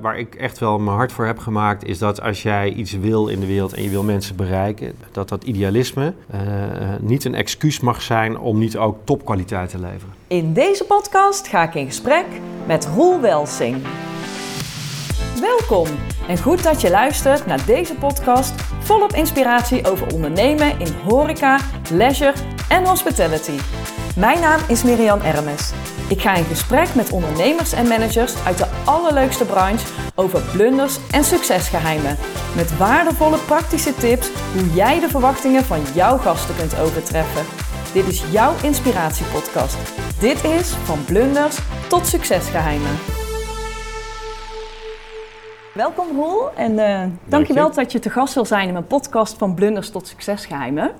Waar ik echt wel mijn hart voor heb gemaakt, is dat als jij iets wil in de wereld en je wil mensen bereiken, dat dat idealisme uh, niet een excuus mag zijn om niet ook topkwaliteit te leveren. In deze podcast ga ik in gesprek met Roel Welsing. Welkom en goed dat je luistert naar deze podcast volop inspiratie over ondernemen in horeca, leisure en hospitality. Mijn naam is Miriam Ermes. Ik ga in gesprek met ondernemers en managers uit de allerleukste branche over blunders en succesgeheimen. Met waardevolle praktische tips hoe jij de verwachtingen van jouw gasten kunt overtreffen. Dit is jouw inspiratiepodcast. Dit is van blunders tot succesgeheimen. Welkom Roel en uh, dankjewel dat je te gast wil zijn in mijn podcast van blunders tot succesgeheimen.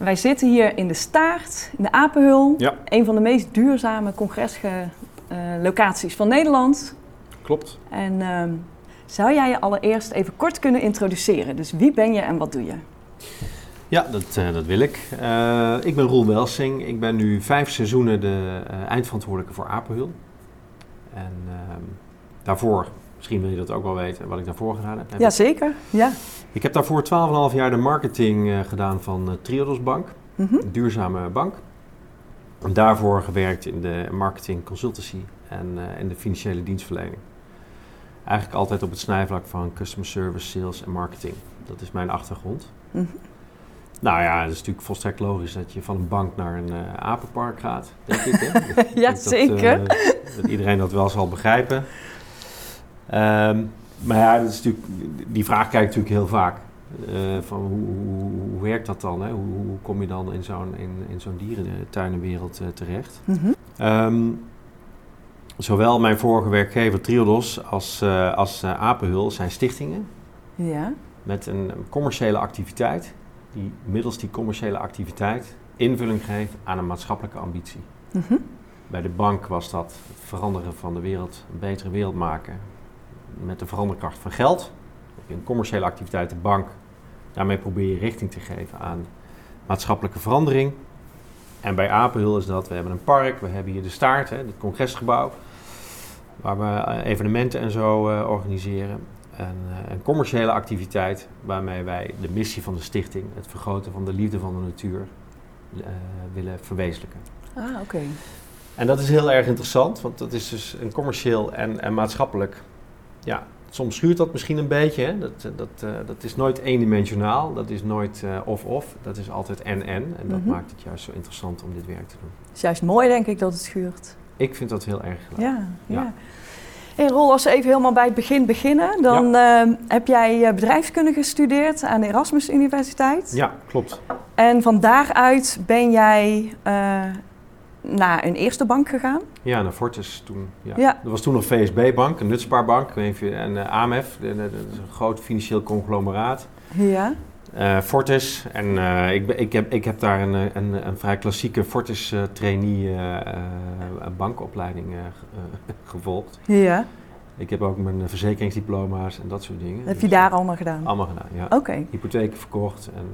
Wij zitten hier in de Staart, in de Apenhul. Ja. Een van de meest duurzame congreslocaties van Nederland. Klopt. En ehm, zou jij je allereerst even kort kunnen introduceren? Dus wie ben je en wat doe je? Ja, dat, uh, dat wil ik. Uh, ik ben Roel Welsing. Ik ben nu vijf seizoenen de uh, eindverantwoordelijke voor Apenhul. En ehm, daarvoor, misschien wil je dat ook wel weten, wat ik daarvoor gedaan heb. heb ja, zeker. Ja. Ik heb daarvoor 12,5 jaar de marketing uh, gedaan van uh, Triodos Bank, mm een duurzame bank. En daarvoor gewerkt in de marketing consultancy en uh, in de financiële dienstverlening. Eigenlijk altijd op het snijvlak van customer service, sales en marketing. Dat is mijn achtergrond. Mm -hmm. Nou ja, het is natuurlijk volstrekt logisch dat je van een bank naar een apenpark gaat, denk ik. Hè? ja, zeker. Dat, dat, iedereen dat wel zal begrijpen. Um, maar ja, dat is natuurlijk, die vraag krijg ik natuurlijk heel vaak. Uh, van hoe, hoe, hoe, werkt dat dan? Hè? Hoe, hoe, kom je dan in zo'n in, in zo'n dierentuinenwereld uh, terecht? -hmm. um, zowel mijn vorige werkgever Triodos als, uh, als Apenhul zijn stichtingen. Ja. Met een commerciële activiteit, die middels die commerciële activiteit invulling geeft aan een maatschappelijke ambitie. -hmm. Bij de bank was dat het veranderen van de wereld, een betere wereld maken met de veranderkracht van geld. Een commerciële activiteit, de bank. Daarmee probeer je richting te geven aan maatschappelijke verandering. En bij Apenhul is dat, we hebben een park, we hebben hier de staart, hè, het congresgebouw. Waar we evenementen en zo uh, organiseren. En, uh, een commerciële activiteit waarmee wij de missie van de stichting, het vergroten van de liefde van de natuur, uh, willen verwezenlijken. Ah, oké. Okay. En dat is heel erg interessant, want dat is dus een commercieel en, en maatschappelijk ja, soms schuurt dat misschien een beetje. Hè? Dat, dat, uh, dat is nooit eendimensionaal, dat is nooit of-of, uh, dat is altijd en-en. En dat mm -hmm. maakt het juist zo interessant om dit werk te doen. Het is juist mooi, denk ik, dat het schuurt. Ik vind dat heel erg leuk. Ja, ja. ja. Hey Rol, als we even helemaal bij het begin beginnen, dan ja. uh, heb jij bedrijfskunde gestudeerd aan de Erasmus Universiteit. Ja, klopt. En van daaruit ben jij naar een eerste bank gegaan? Ja, naar Fortis toen. Ja. ja. Er was toen nog VSB-bank, een nutspaarbank, en uh, AMF, dat is een groot financieel conglomeraat. Ja. Uh, Fortis, en uh, ik, ik, heb, ik heb daar een, een, een vrij klassieke Fortis trainee bankopleiding gevolgd. Ja. Ik heb ook mijn verzekeringsdiploma's en dat soort dingen. Heb je dus, daar allemaal gedaan? Allemaal gedaan, ja. Oké. Okay. Hypotheken verkocht en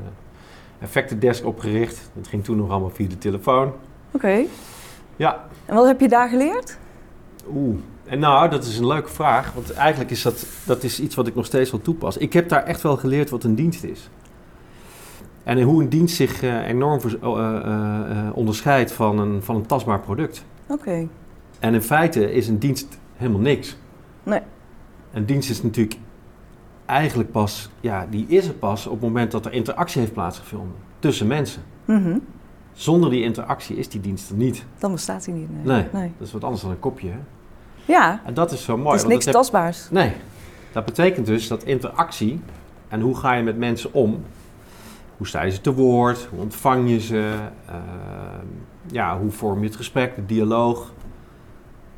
effectendesk opgericht. Dat ging toen nog allemaal via de telefoon. Oké. Okay. Ja. En wat heb je daar geleerd? Oeh, en nou, dat is een leuke vraag. Want eigenlijk is dat, dat is iets wat ik nog steeds wel toepas. Ik heb daar echt wel geleerd wat een dienst is. En hoe een dienst zich uh, enorm uh, uh, onderscheidt van een, van een tastbaar product. Oké. Okay. En in feite is een dienst helemaal niks. Nee. Een dienst is natuurlijk eigenlijk pas, ja, die is er pas op het moment dat er interactie heeft plaatsgevonden tussen mensen. Mm zonder die interactie is die dienst er niet. Dan bestaat hij niet. Nee. nee. nee. Dat is wat anders dan een kopje. Hè? Ja. En dat is zo mooi. Het is niks dat tastbaars. Heb... Nee. Dat betekent dus dat interactie en hoe ga je met mensen om? Hoe sta je ze te woord? Hoe ontvang je ze? Uh, ja, hoe vorm je het gesprek, de dialoog?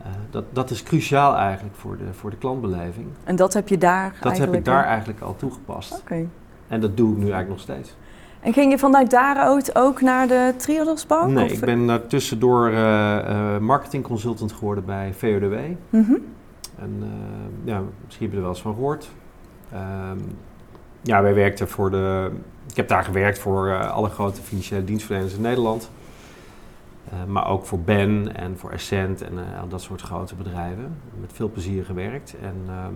Uh, dat, dat is cruciaal eigenlijk voor de, voor de klantbeleving. En dat heb je daar Dat heb ik daar eigenlijk al toegepast. Oké. Okay. En dat doe ik nu eigenlijk nog steeds. En ging je vanuit daaruit ook naar de Triodos Bank? Nee, of? ik ben uh, tussendoor uh, uh, marketingconsultant geworden bij VODW. Mm -hmm. En ja, misschien heb je er wel eens van gehoord. Um, ja, wij werkten voor de... Ik heb daar gewerkt voor alle grote financiële dienstverleners in Nederland. Eh, maar ook voor Ben en voor Essent en dat soort grote bedrijven. Met veel plezier gewerkt. En ehm,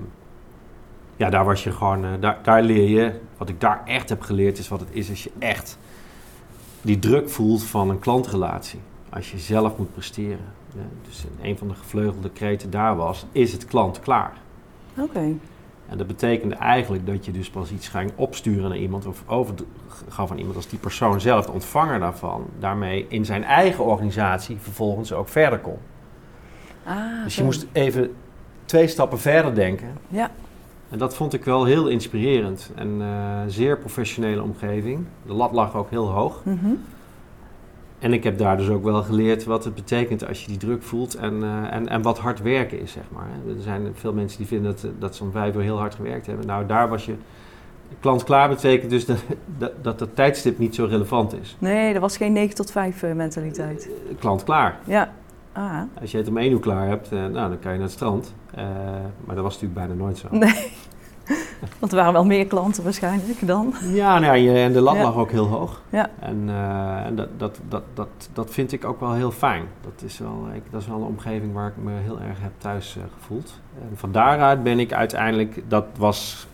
ja, daar was je gewoon, daar, daar leer je. Wat ik daar echt heb geleerd is wat het is als je echt die druk voelt van een klantrelatie. Als je zelf moet presteren. Dus een van de gevleugelde kreten daar was, is het klant klaar? Oké. En dat betekende eigenlijk dat je dus pas iets ging opsturen naar iemand of overgaf aan iemand als die persoon zelf, de ontvanger daarvan, daarmee in zijn eigen organisatie vervolgens ook verder kon. Ah, dus je moest even twee stappen verder denken. Ja. En dat vond ik wel heel inspirerend. En uh, zeer professionele omgeving. De lat lag ook heel hoog. Mm en ik heb daar dus ook wel geleerd wat het betekent als je die druk voelt en, uh, en, en wat hard werken is, zeg maar. Er zijn veel mensen die vinden dat, dat ze om vijf uur heel hard gewerkt hebben. Nou, daar was je... Klant klaar betekent dus dat, dat, dat het tijdstip niet zo relevant is. Nee, er was geen 9 tot 5 uh, mentaliteit. Klant klaar. Ja. Ah. Als je het om één uur klaar hebt, nou, dan kan je naar het strand. maar dat was natuurlijk bijna nooit zo. Nee. Want er waren wel meer klanten waarschijnlijk dan. Ja, nou ja en de lat lag ook heel hoog. Ja. En, uh, en dat, dat, dat, dat, dat vind ik ook wel heel fijn. Dat is wel, ik, dat is wel een omgeving waar ik me heel erg heb thuis uh, gevoeld. En van daaruit ben ik uiteindelijk, dat was,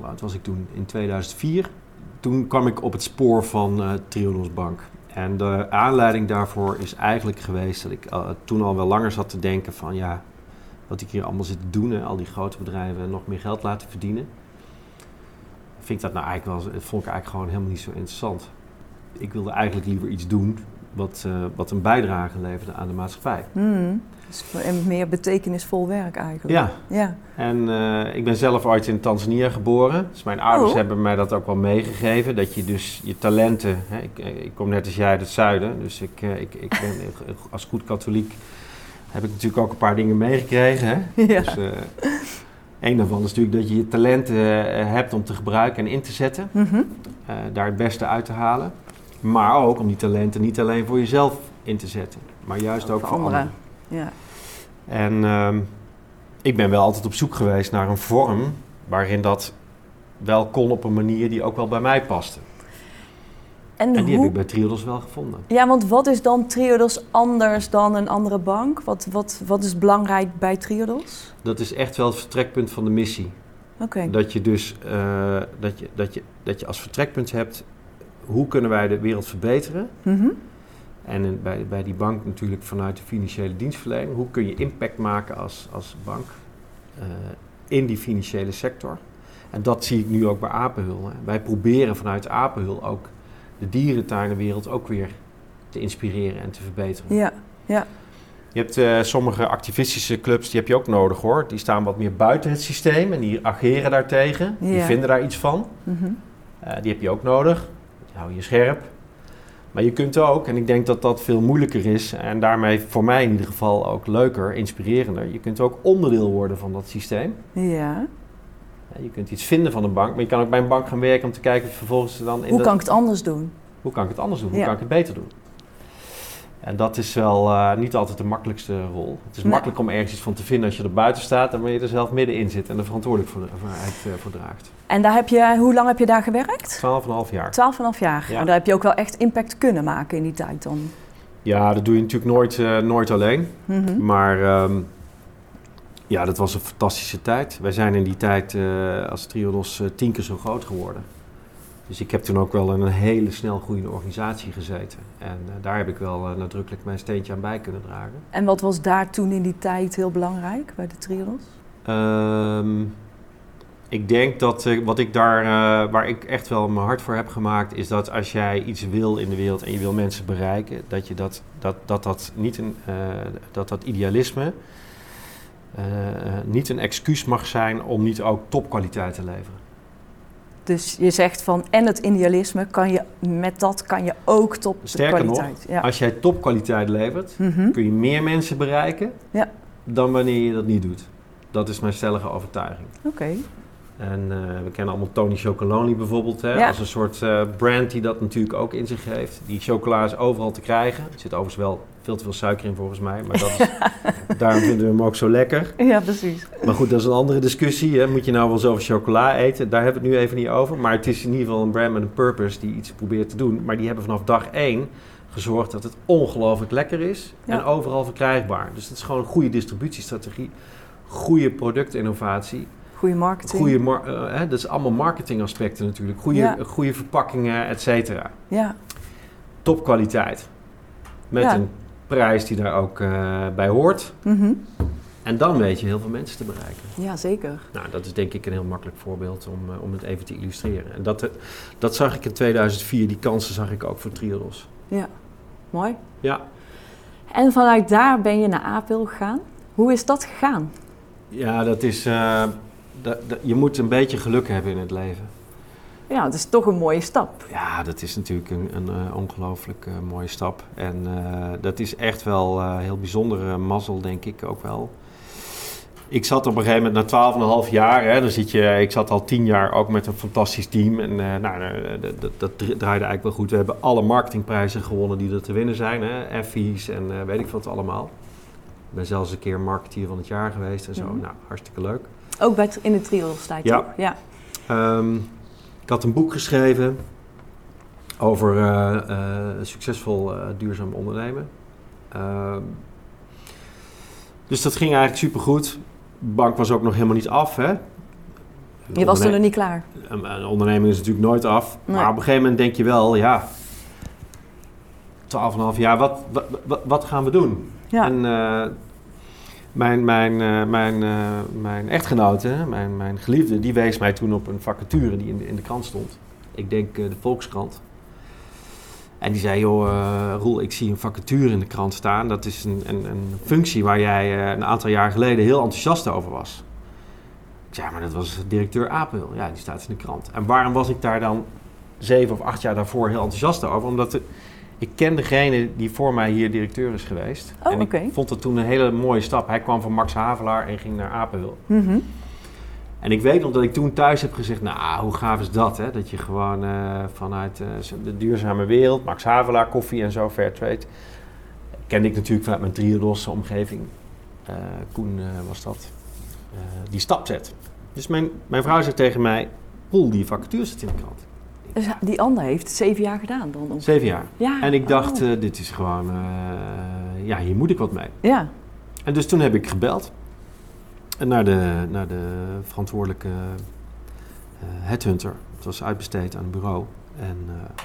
wat was ik toen, in 2004. Toen kwam ik op het spoor van uh, Triodos Bank. En de aanleiding daarvoor is eigenlijk geweest dat ik toen al wel langer zat te denken van ja, wat ik hier allemaal zit te doen, al die grote bedrijven nog meer geld laten verdienen. Vind ik dat nou eigenlijk wel, vond ik eigenlijk gewoon helemaal niet zo interessant. Ik wilde eigenlijk liever iets doen wat, uh, wat een bijdrage leverde aan de maatschappij. Mm. Dus meer betekenisvol werk eigenlijk. Ja. ja. En uh, ik ben zelf ooit in Tanzania geboren. Dus mijn ouders oh. hebben mij dat ook wel meegegeven. Dat je dus je talenten... Hè, ik, ik, kom net als jij uit het zuiden. Dus ik, uh, ik, ik ben als goed katholiek heb ik natuurlijk ook een paar dingen meegekregen. Hè? Ja. Dus, uh, een daarvan is natuurlijk dat je je talenten uh, hebt om te gebruiken en in te zetten. Mm -hmm. uh, daar het beste uit te halen. Maar ook om die talenten niet alleen voor jezelf in te zetten, maar juist ook, ook voor anderen. Ja. En ehm, ik ben wel altijd op zoek geweest naar een vorm waarin dat wel kon op een manier die ook wel bij mij paste. En, en die hoe... heb ik bij Triodos wel gevonden. Ja, want wat is dan Triodos anders dan een andere bank? Wat, wat, wat is belangrijk bij Triodos? Dat is echt wel het vertrekpunt van de missie. Oké. Okay. Dat je dus uh, dat je, dat je, dat je als vertrekpunt hebt, hoe kunnen wij de wereld verbeteren? Mm -hmm. En in, bij, bij die bank natuurlijk vanuit de financiële dienstverlening. Hoe kun je impact maken als, als bank uh, in die financiële sector? En dat zie ik nu ook bij Apenhul. Hè. Wij proberen vanuit Apenhul ook de dierentuinenwereld ook weer te inspireren en te verbeteren. Ja, ja. Je hebt uh, sommige activistische clubs, die heb je ook nodig hoor. Die staan wat meer buiten het systeem en die ageren daartegen. Ja. Die vinden daar iets van. Mm -hmm. uh, die heb je ook nodig. Die hou je scherp. Maar je kunt ook, en ik denk dat dat veel moeilijker is, en daarmee voor mij in ieder geval ook leuker, inspirerender. Je kunt ook onderdeel worden van dat systeem. Ja. Je kunt iets vinden van een bank, maar je kan ook bij een bank gaan werken om te kijken of vervolgens dan in Hoe dat, kan ik het anders doen? Hoe kan ik het anders doen? Ja. Hoe kan ik het beter doen? En dat is wel uh, niet altijd de makkelijkste rol. Het is Nee. makkelijk om ergens iets van te vinden als je er buiten staat en wanneer je er zelf middenin zit en er verantwoordelijkheid uh, voor draagt. En daar heb je, hoe lang heb je daar gewerkt? 12,5 jaar. 12,5 jaar. Ja. Nou, daar heb je ook wel echt impact kunnen maken in die tijd dan. Ja, dat doe je natuurlijk nooit, uh, nooit alleen. Mhm. Maar um, ja, dat was een fantastische tijd. Wij zijn in die tijd uh, als Triodos tien keer zo groot geworden. Dus ik heb toen ook wel in een hele snel groeiende organisatie gezeten. En uh, daar heb ik wel nadrukkelijk mijn steentje aan bij kunnen dragen. En wat was daar toen in die tijd heel belangrijk bij de Triodos? Um, ik denk dat uh, wat ik daar, waar ik echt wel mijn hart voor heb gemaakt, is dat als jij iets wil in de wereld en je wil mensen bereiken, dat je dat, dat, dat, dat niet een, dat, dat idealisme niet een excuus mag zijn om niet ook topkwaliteit te leveren. Dus je zegt van en het idealisme kan je met dat kan je ook Sterker topkwaliteit. nog, ja. als jij topkwaliteit levert, mm -hmm. kun je meer mensen bereiken ja. dan wanneer je dat niet doet. Dat is mijn stellige overtuiging. Oké. Okay. En uh, we kennen allemaal Tony Chocoloni bijvoorbeeld, hè, ja. als een soort uh, brand die dat natuurlijk ook in zich heeft. Die chocola is overal te krijgen. Er zit overigens wel veel te veel suiker in volgens mij, maar dat is, daarom vinden we hem ook zo lekker. Ja, precies. Maar goed, dat is een andere discussie. Hè. Moet je nou wel zoveel chocola eten? Daar hebben we het nu even niet over. Maar het is in ieder geval een brand met een purpose die iets probeert te doen. Maar die hebben vanaf dag één gezorgd dat het ongelooflijk lekker is Ja. en overal verkrijgbaar. Dus dat is gewoon een goede distributiestrategie, goede productinnovatie, Goede marketing. goede mar- eh, hè, dat is allemaal marketingaspecten natuurlijk, goede, Ja. goede verpakkingen, et cetera. Ja, Topkwaliteit, met Ja. een prijs die daar ook eh, bij hoort. Mhm. En dan weet je heel veel mensen te bereiken. ja zeker. Nou, dat is denk ik een heel makkelijk voorbeeld om, eh, om het even te illustreren. En dat, dat zag ik in 2004, die kansen zag ik ook voor Triodos. Ja, mooi. Ja, En vanuit daar ben je naar Apel gegaan. Hoe is dat gegaan? ja dat is, dat- dat- je moet een beetje geluk hebben in het leven. Ja, het is toch een mooie stap. Ja, dat is natuurlijk een, een eh, ongelooflijk eh, mooie stap. En eh, dat is echt wel eh, heel bijzondere mazzel, denk ik ook wel. Ik zat op een gegeven moment na 12,5 jaar, hè, dan zit je, ik zat al 10 jaar ook met een fantastisch team. En nou, eh, dat, dat, dat draaide eigenlijk wel goed. We hebben alle marketingprijzen gewonnen die er te winnen zijn. Hè, Effies en weet ik wat allemaal. Ik ben zelfs een keer marketeer van het jaar geweest en zo. Mhm. Nou, hartstikke leuk. Ook bij, in de Triodos-tijd, Ja. Ja. Ehm, ik had een boek geschreven over eh, eh, succesvol eh, duurzaam ondernemen. Ehm, dus dat ging eigenlijk supergoed. De bank was ook nog helemaal niet af. Hè? Een Je was toen nog niet klaar. Een, een onderneming is natuurlijk nooit af. Nee. Maar op een gegeven moment denk je wel, ja... 12,5 jaar, wat, wat, wat, wat gaan we doen? Ja. En mijn, mijn, eh, mijn, eh, mijn echtgenote, mijn, mijn geliefde, die wees mij toen op een vacature die in de, in de krant stond. Ik denk eh, de Volkskrant. En die zei, joh, Roel, ik zie een vacature in de krant staan. Dat is een, een, een functie waar jij een aantal jaar geleden heel enthousiast over was. Ik zei, maar dat was directeur Apel. Ja, die staat in de krant. En waarom was ik daar dan zeven of acht jaar daarvoor heel enthousiast over? Omdat ik ken degene die voor mij hier directeur is geweest. Oh, en ik vond het toen een hele mooie stap. Hij kwam van Max Havelaar en ging naar Apel. Mhm. En ik weet nog dat ik toen thuis heb gezegd, nou, hoe gaaf is dat, hè? Dat je gewoon eh, vanuit eh, de duurzame wereld, Max Havelaar, koffie en zo, Fairtrade, kende ik natuurlijk vanuit mijn Triodos omgeving. Eh, Koen was dat. die stap zet. Dus mijn, mijn vrouw zegt tegen mij, Poel, die vacature zit in de krant. Dus die ander heeft het zeven jaar gedaan dan. Zeven jaar. Ja. En ik dacht, oh. eh, dit is gewoon, eh, ja, hier moet ik wat mee. Ja. En dus toen heb ik gebeld naar de, naar de verantwoordelijke eh, headhunter. Het was uitbesteed aan een bureau. En eh,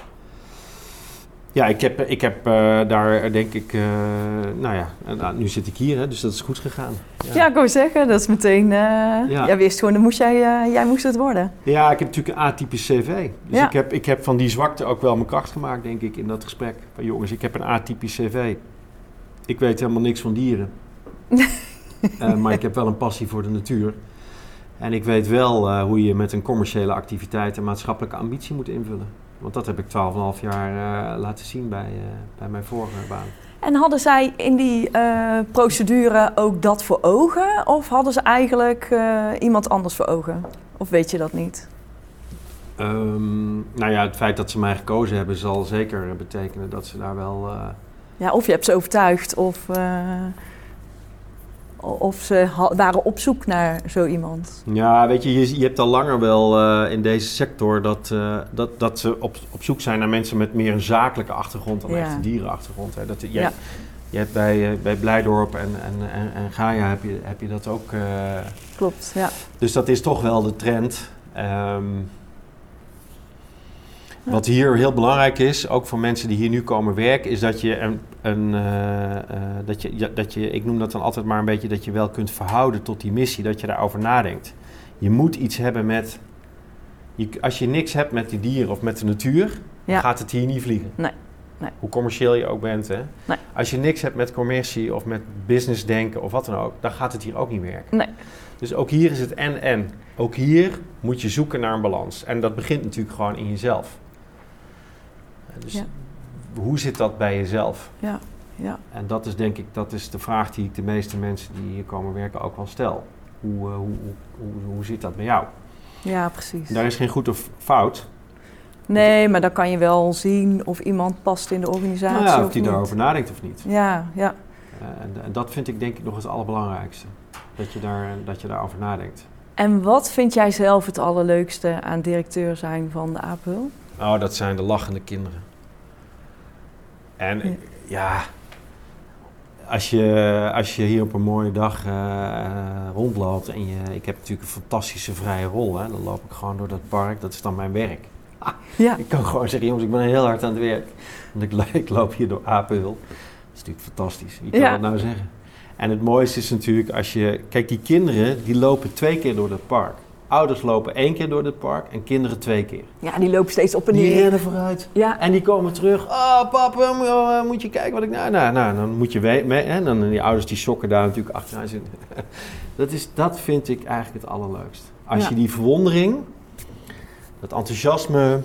ja, ik heb, ik heb eh, daar denk ik, eh, nou ja, nou, nu zit ik hier, hè, dus dat is goed gegaan. Ja. ik wou zeggen, dat is meteen... eh Ja. Jij wist gewoon, dan moest jij, jij moest het worden. Ja, ik heb natuurlijk een atypisch cv. Dus Ja. ik, heb, ik heb van die zwakte ook wel mijn kracht gemaakt, denk ik, in dat gesprek. Van jongens, ik heb een atypisch cv. Ik weet helemaal niks van dieren. Maar ik heb wel een passie voor de natuur. En ik weet wel hoe je met een commerciële activiteit een maatschappelijke ambitie moet invullen. Want dat heb ik 12,5 jaar eh, laten zien bij, eh, bij mijn vorige baan. En hadden zij in die eh, procedure ook dat voor ogen? Of hadden ze eigenlijk iemand anders voor ogen? Of weet je dat niet? Ehm, nou ja, het feit dat ze mij gekozen hebben zal zeker betekenen dat ze daar wel... Ja, of je hebt ze overtuigd, of, of ze waren op zoek naar zo iemand. Ja, weet je, je, je hebt al langer wel eh, in deze sector dat, eh, dat, dat ze op, op zoek zijn naar mensen met meer een zakelijke achtergrond dan Ja. echt een dierenachtergrond. Hè. Dat, je, Ja. je hebt bij, eh, bij Blijdorp en, en, en, en Gaia heb je, heb je dat ook. Klopt, ja. dus dat is toch wel de trend. Ehm, Wat hier heel belangrijk is, ook voor mensen die hier nu komen werken, is dat je een, een eh, eh, dat je, ja, dat je, ik noem dat dan altijd maar een beetje, dat je wel kunt verhouden tot die missie, dat je daarover nadenkt. Je moet iets hebben met, je, als je niks hebt met die dieren of met de natuur, Ja. dan gaat het hier niet vliegen. Nee, nee. Hoe commercieel je ook bent, hè. Nee. Als je niks hebt met commercie of met business denken of wat dan ook, dan gaat het hier ook niet werken. Nee. Dus ook hier is het en-en. Ook hier moet je zoeken naar een balans. En dat begint natuurlijk gewoon in jezelf. Dus Ja. hoe zit dat bij jezelf? Ja, ja. En dat is denk ik, dat is de vraag die ik de meeste mensen die hier komen werken ook wel stel. Hoe, eh, hoe, hoe, hoe, hoe zit dat bij jou? ja precies. Daar is geen goed of fout. Nee, maar dan kan je wel zien of iemand past in de organisatie Nou ja, of of die niet. daarover nadenkt of niet. Ja, ja. Eh, en, en dat vind ik denk ik nog het allerbelangrijkste. Dat je, daar, dat je daarover nadenkt. En wat vind jij zelf het allerleukste aan directeur zijn van de APO? Oh, dat zijn de lachende kinderen. En ja, ja als, je, als je hier op een mooie dag uh, rondloopt en je, ik heb natuurlijk een fantastische vrije rol, hè, dan loop ik gewoon door dat park, dat is dan mijn werk. Ah, ja. Ik kan gewoon zeggen, jongens, ik ben heel hard aan het werk. Want ik, ik loop hier door Apel. Dat is natuurlijk fantastisch. Wie kan ja. dat nou zeggen? En het mooiste is natuurlijk als je... Kijk, die kinderen die lopen twee keer door dat park. Ouders lopen één keer door het park en kinderen twee keer. Ja, die lopen steeds op en neer. Die rennen vooruit. Ja. En die komen terug. Oh, papa, eh, moet je kijken wat ik... Nou, nou, nou dan moet je mee. En dan die ouders die sokken daar natuurlijk achteraan zitten. dat, is, dat vind ik eigenlijk het allerleukst. Als je die verwondering, dat enthousiasme...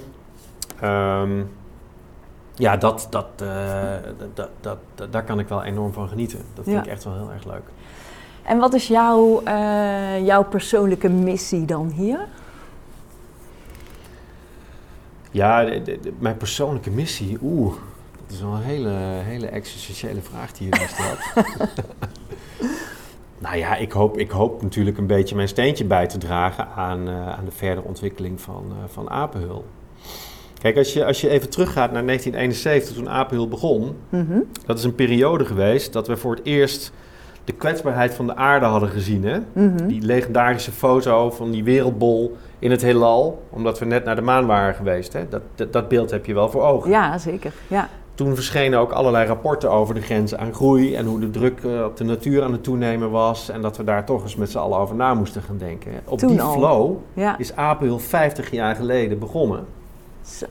Ehm, ja, dat, dat, uh, dat, dat, dat, daar kan ik wel enorm van genieten. Dat vind ik echt wel heel erg leuk. En wat is jouw, uh, jouw persoonlijke missie dan hier? Ja, de, de, mijn persoonlijke missie, oeh, dat is wel een hele, hele existentiële vraag die je stelt. nou ja, ik hoop, ik hoop natuurlijk een beetje mijn steentje bij te dragen aan, uh, aan de verdere ontwikkeling van, uh, van Apenhul. Kijk, als je, als je even teruggaat naar 1971, toen Apenhul begon, mm dat is een periode geweest dat we voor het eerst de kwetsbaarheid van de aarde hadden gezien. Hè? Mhm. Die legendarische foto van die wereldbol in het heelal, omdat we net naar de maan waren geweest. Hè? Dat, dat, beeld heb je wel voor ogen. Ja, zeker. Ja. Toen verschenen ook allerlei rapporten over de grenzen aan groei en hoe de druk eh, op de natuur aan het toenemen was. En dat we daar toch eens met z'n allen over na moesten gaan denken. Op die flow is Apenhul 50 jaar geleden begonnen. Zo.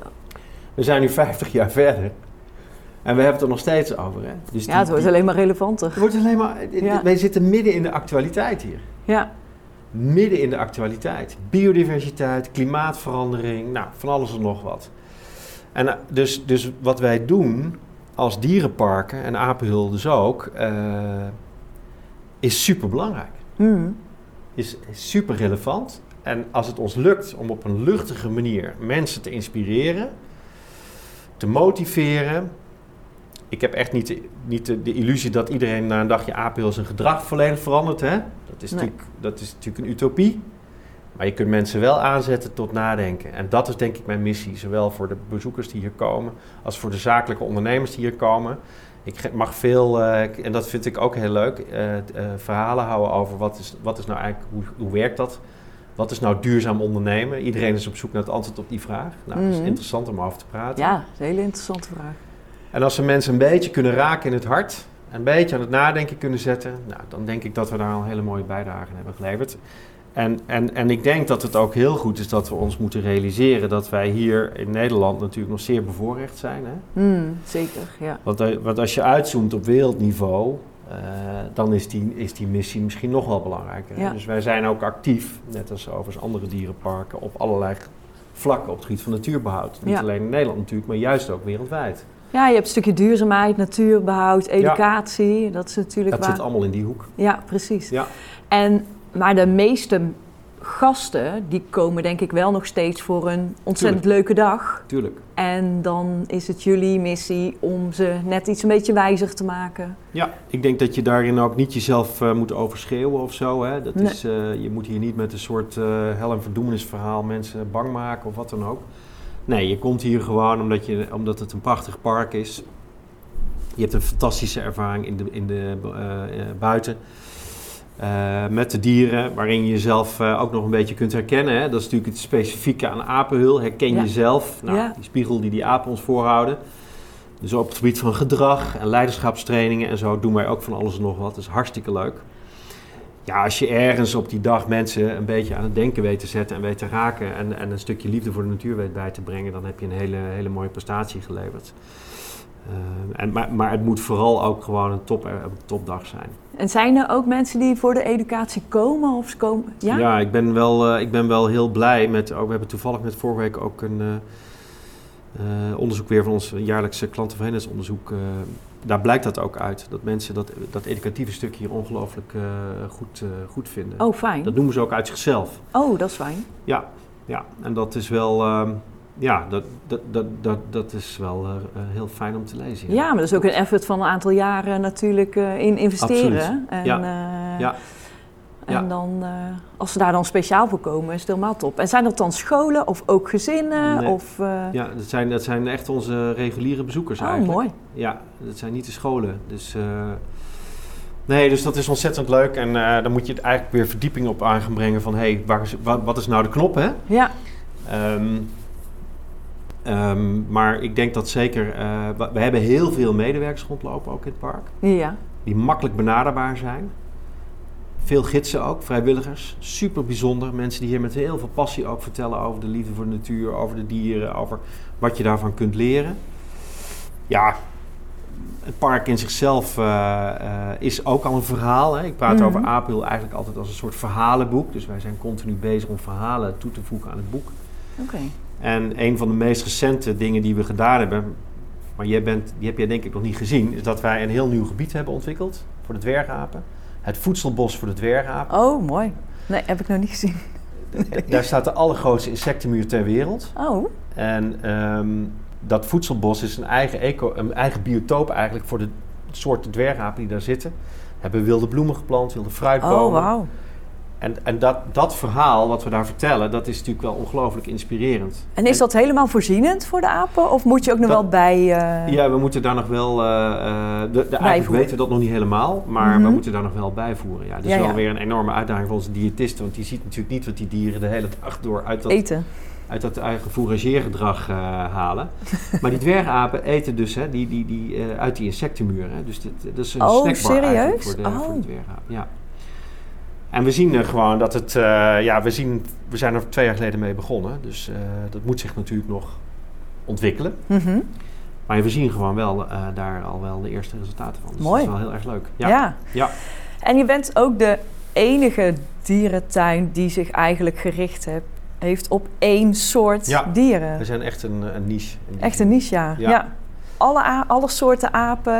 We zijn nu 50 jaar verder. En we hebben het er nog steeds over. Hè? Dus ja, het wordt alleen maar relevanter. Het wordt alleen maar, Wij zitten midden in de actualiteit hier. Ja. Midden in de actualiteit. Biodiversiteit, klimaatverandering, nou, van alles en nog wat. En eh, dus, dus wat wij doen als dierenparken, en Apenhul dus ook, uh, is super belangrijk. Mm. Is, is super relevant. En als het ons lukt om op een luchtige manier mensen te inspireren, te motiveren, ik heb echt niet, de, niet de, de, illusie dat iedereen na een dagje apel zijn gedrag volledig verandert. Hè? Dat, is natuurlijk, dat is natuurlijk een utopie. Maar je kunt mensen wel aanzetten tot nadenken. En dat is denk ik mijn missie. Zowel voor de bezoekers die hier komen, als voor de zakelijke ondernemers die hier komen. Ik mag veel, uh, en dat vind ik ook heel leuk, uh, uh, verhalen houden over wat is, wat is nou eigenlijk, hoe, hoe werkt dat? Wat is nou duurzaam ondernemen? Iedereen is op zoek naar het antwoord op die vraag. Nou, mm dat is mhm. interessant om over te praten. Ja, dat is een hele interessante vraag. En als we mensen een beetje kunnen raken in het hart, een beetje aan het nadenken kunnen zetten, nou, dan denk ik dat we daar al een hele mooie bijdrage aan hebben geleverd. En, en, en ik denk dat het ook heel goed is dat we ons moeten realiseren dat wij hier in Nederland natuurlijk nog zeer bevoorrecht zijn. Hè? Mm, zeker, ja. Want, eh, want, als je uitzoomt op wereldniveau, uh, dan is die, is die missie misschien nog wel belangrijker. Ja. Dus wij zijn ook actief, net als overigens andere dierenparken, op allerlei vlakken op het gebied van natuurbehoud. Niet alleen in Nederland natuurlijk, maar juist ook wereldwijd. Ja, je hebt een stukje duurzaamheid, natuurbehoud, educatie. Dat is natuurlijk Dat zit allemaal in die hoek. Ja, precies. Ja. En, maar de meeste gasten, die komen denk ik wel nog steeds voor een ontzettend leuke dag. Tuurlijk. En dan is het jullie missie om ze net iets een beetje wijzig te maken. Ja, ik denk dat je daarin ook niet jezelf uh, moet overschreeuwen of zo. Hè? Dat is, uh, je moet hier niet met een soort uh, hel- en verdoemenisverhaal mensen bang maken of wat dan ook. Nee, je komt hier gewoon omdat, je, omdat het een prachtig park is. Je hebt een fantastische ervaring in de, in de, uh, buiten. Uh, met de dieren, waarin je jezelf uh, ook nog een beetje kunt herkennen. Hè? Dat is natuurlijk het specifieke aan apenhul. Herken ja. jezelf. Nou, ja. Die spiegel die die apen ons voorhouden. Dus op het gebied van gedrag en leiderschapstrainingen en zo doen wij ook van alles en nog wat. Dat is hartstikke leuk ja, als je ergens op die dag mensen een beetje aan het denken weet te zetten en weet te raken en, en een stukje liefde voor de natuur weet bij te brengen, dan heb je een hele, hele mooie prestatie geleverd. Uh, en, maar, maar het moet vooral ook gewoon een, top, een topdag zijn. En zijn er ook mensen die voor de educatie komen? Of komen ja? ja, ik ben wel, uh, ik ben wel heel blij met. Oh, we hebben toevallig met vorige week ook een uh, onderzoek weer van ons jaarlijkse klantenverenigingsonderzoek daar blijkt dat ook uit. Dat mensen dat, dat educatieve stukje hier ongelooflijk uh, goed, goed vinden. Oh, fijn. Dat noemen ze ook uit zichzelf. Oh, dat is fijn. Ja, ja. en dat is wel... Uh, ja, dat, dat, dat, dat, dat is wel heel fijn om te lezen. Ja. ja. maar dat is ook een effort van een aantal jaren natuurlijk in investeren. Absoluut. En, ja. ja. En Ja. dan, eh, als ze daar dan speciaal voor komen, is het helemaal top. En zijn dat dan scholen of ook gezinnen? Nee. Of, eh, Ja, dat zijn, dat zijn echt onze reguliere bezoekers oh, eigenlijk. mooi. Ja, dat zijn niet de scholen. Dus, eh, nee, dus dat is ontzettend leuk. En dan moet je het eigenlijk weer verdieping op aan gaan brengen van... hé, hey, waar is- wat, wat is nou de knop, hè? Ja, Ehm, ehm, maar ik denk dat zeker... we, we hebben heel veel medewerkers rondlopen ook in het park. ja. Die makkelijk benaderbaar zijn. Veel gidsen ook, vrijwilligers. Super bijzonder. Mensen die hier met heel veel passie ook vertellen over de liefde voor de natuur, over de dieren, over wat je daarvan kunt leren. Ja, het park in zichzelf eh, eh, is ook al een verhaal. Hè. Ik praat Mhm. over Apel eigenlijk altijd als een soort verhalenboek. Dus wij zijn continu bezig om verhalen toe te voegen aan het boek. Oké. En een van de meest recente dingen die we gedaan hebben, maar jij bent, die heb jij denk ik nog niet gezien, is dat wij een heel nieuw gebied hebben ontwikkeld voor de dwergapen. Het voedselbos voor de dwergapen. Oh, mooi. Nee, heb ik nog niet gezien. Daar staat de allergrootste insectenmuur ter wereld. Oh, En ehm, dat voedselbos is een eigen, eco, een eigen biotoop eigenlijk voor de soorten dwergapen die daar zitten. Hebben wilde bloemen geplant, wilde fruitbomen. oh wauw. En, en dat, dat verhaal wat we daar vertellen, dat is natuurlijk wel ongelooflijk inspirerend. En is dat helemaal voorzienend voor de apen? Of moet je ook nog Dat- wel bij... eh, Ja, we moeten daar nog wel. eh, de, de, eigenlijk weten we dat nog niet helemaal, maar Mhm. we moeten daar nog wel bijvoeren. Ja, dat is Ja, wel ja. weer een enorme uitdaging voor onze diëtisten, want die ziet natuurlijk niet wat die dieren de hele dag door uit dat, Eten. uit dat eigen fourageergedrag halen. maar die dwergapen eten dus hè, die, die, die, uit die insectenmuur. Hè. Dus dat is een Oh, snackbar serieus? voor de, voor de Oh. dwergapen. Ja. En we zien er gewoon dat het, eh, ja, we, zien, we zijn er twee jaar geleden mee begonnen. Dus eh, dat moet zich natuurlijk nog ontwikkelen. Mhm. Maar we zien gewoon wel eh, daar al wel de eerste resultaten van. Dus Mooi. dat is wel heel erg leuk. Ja. Ja. Ja. En je bent ook de enige dierentuin die zich eigenlijk gericht heb- heeft op één soort Ja. dieren. We zijn echt een, een niche. Echt een niche, ja. Ja. Ja. Alle, alle soorten apen,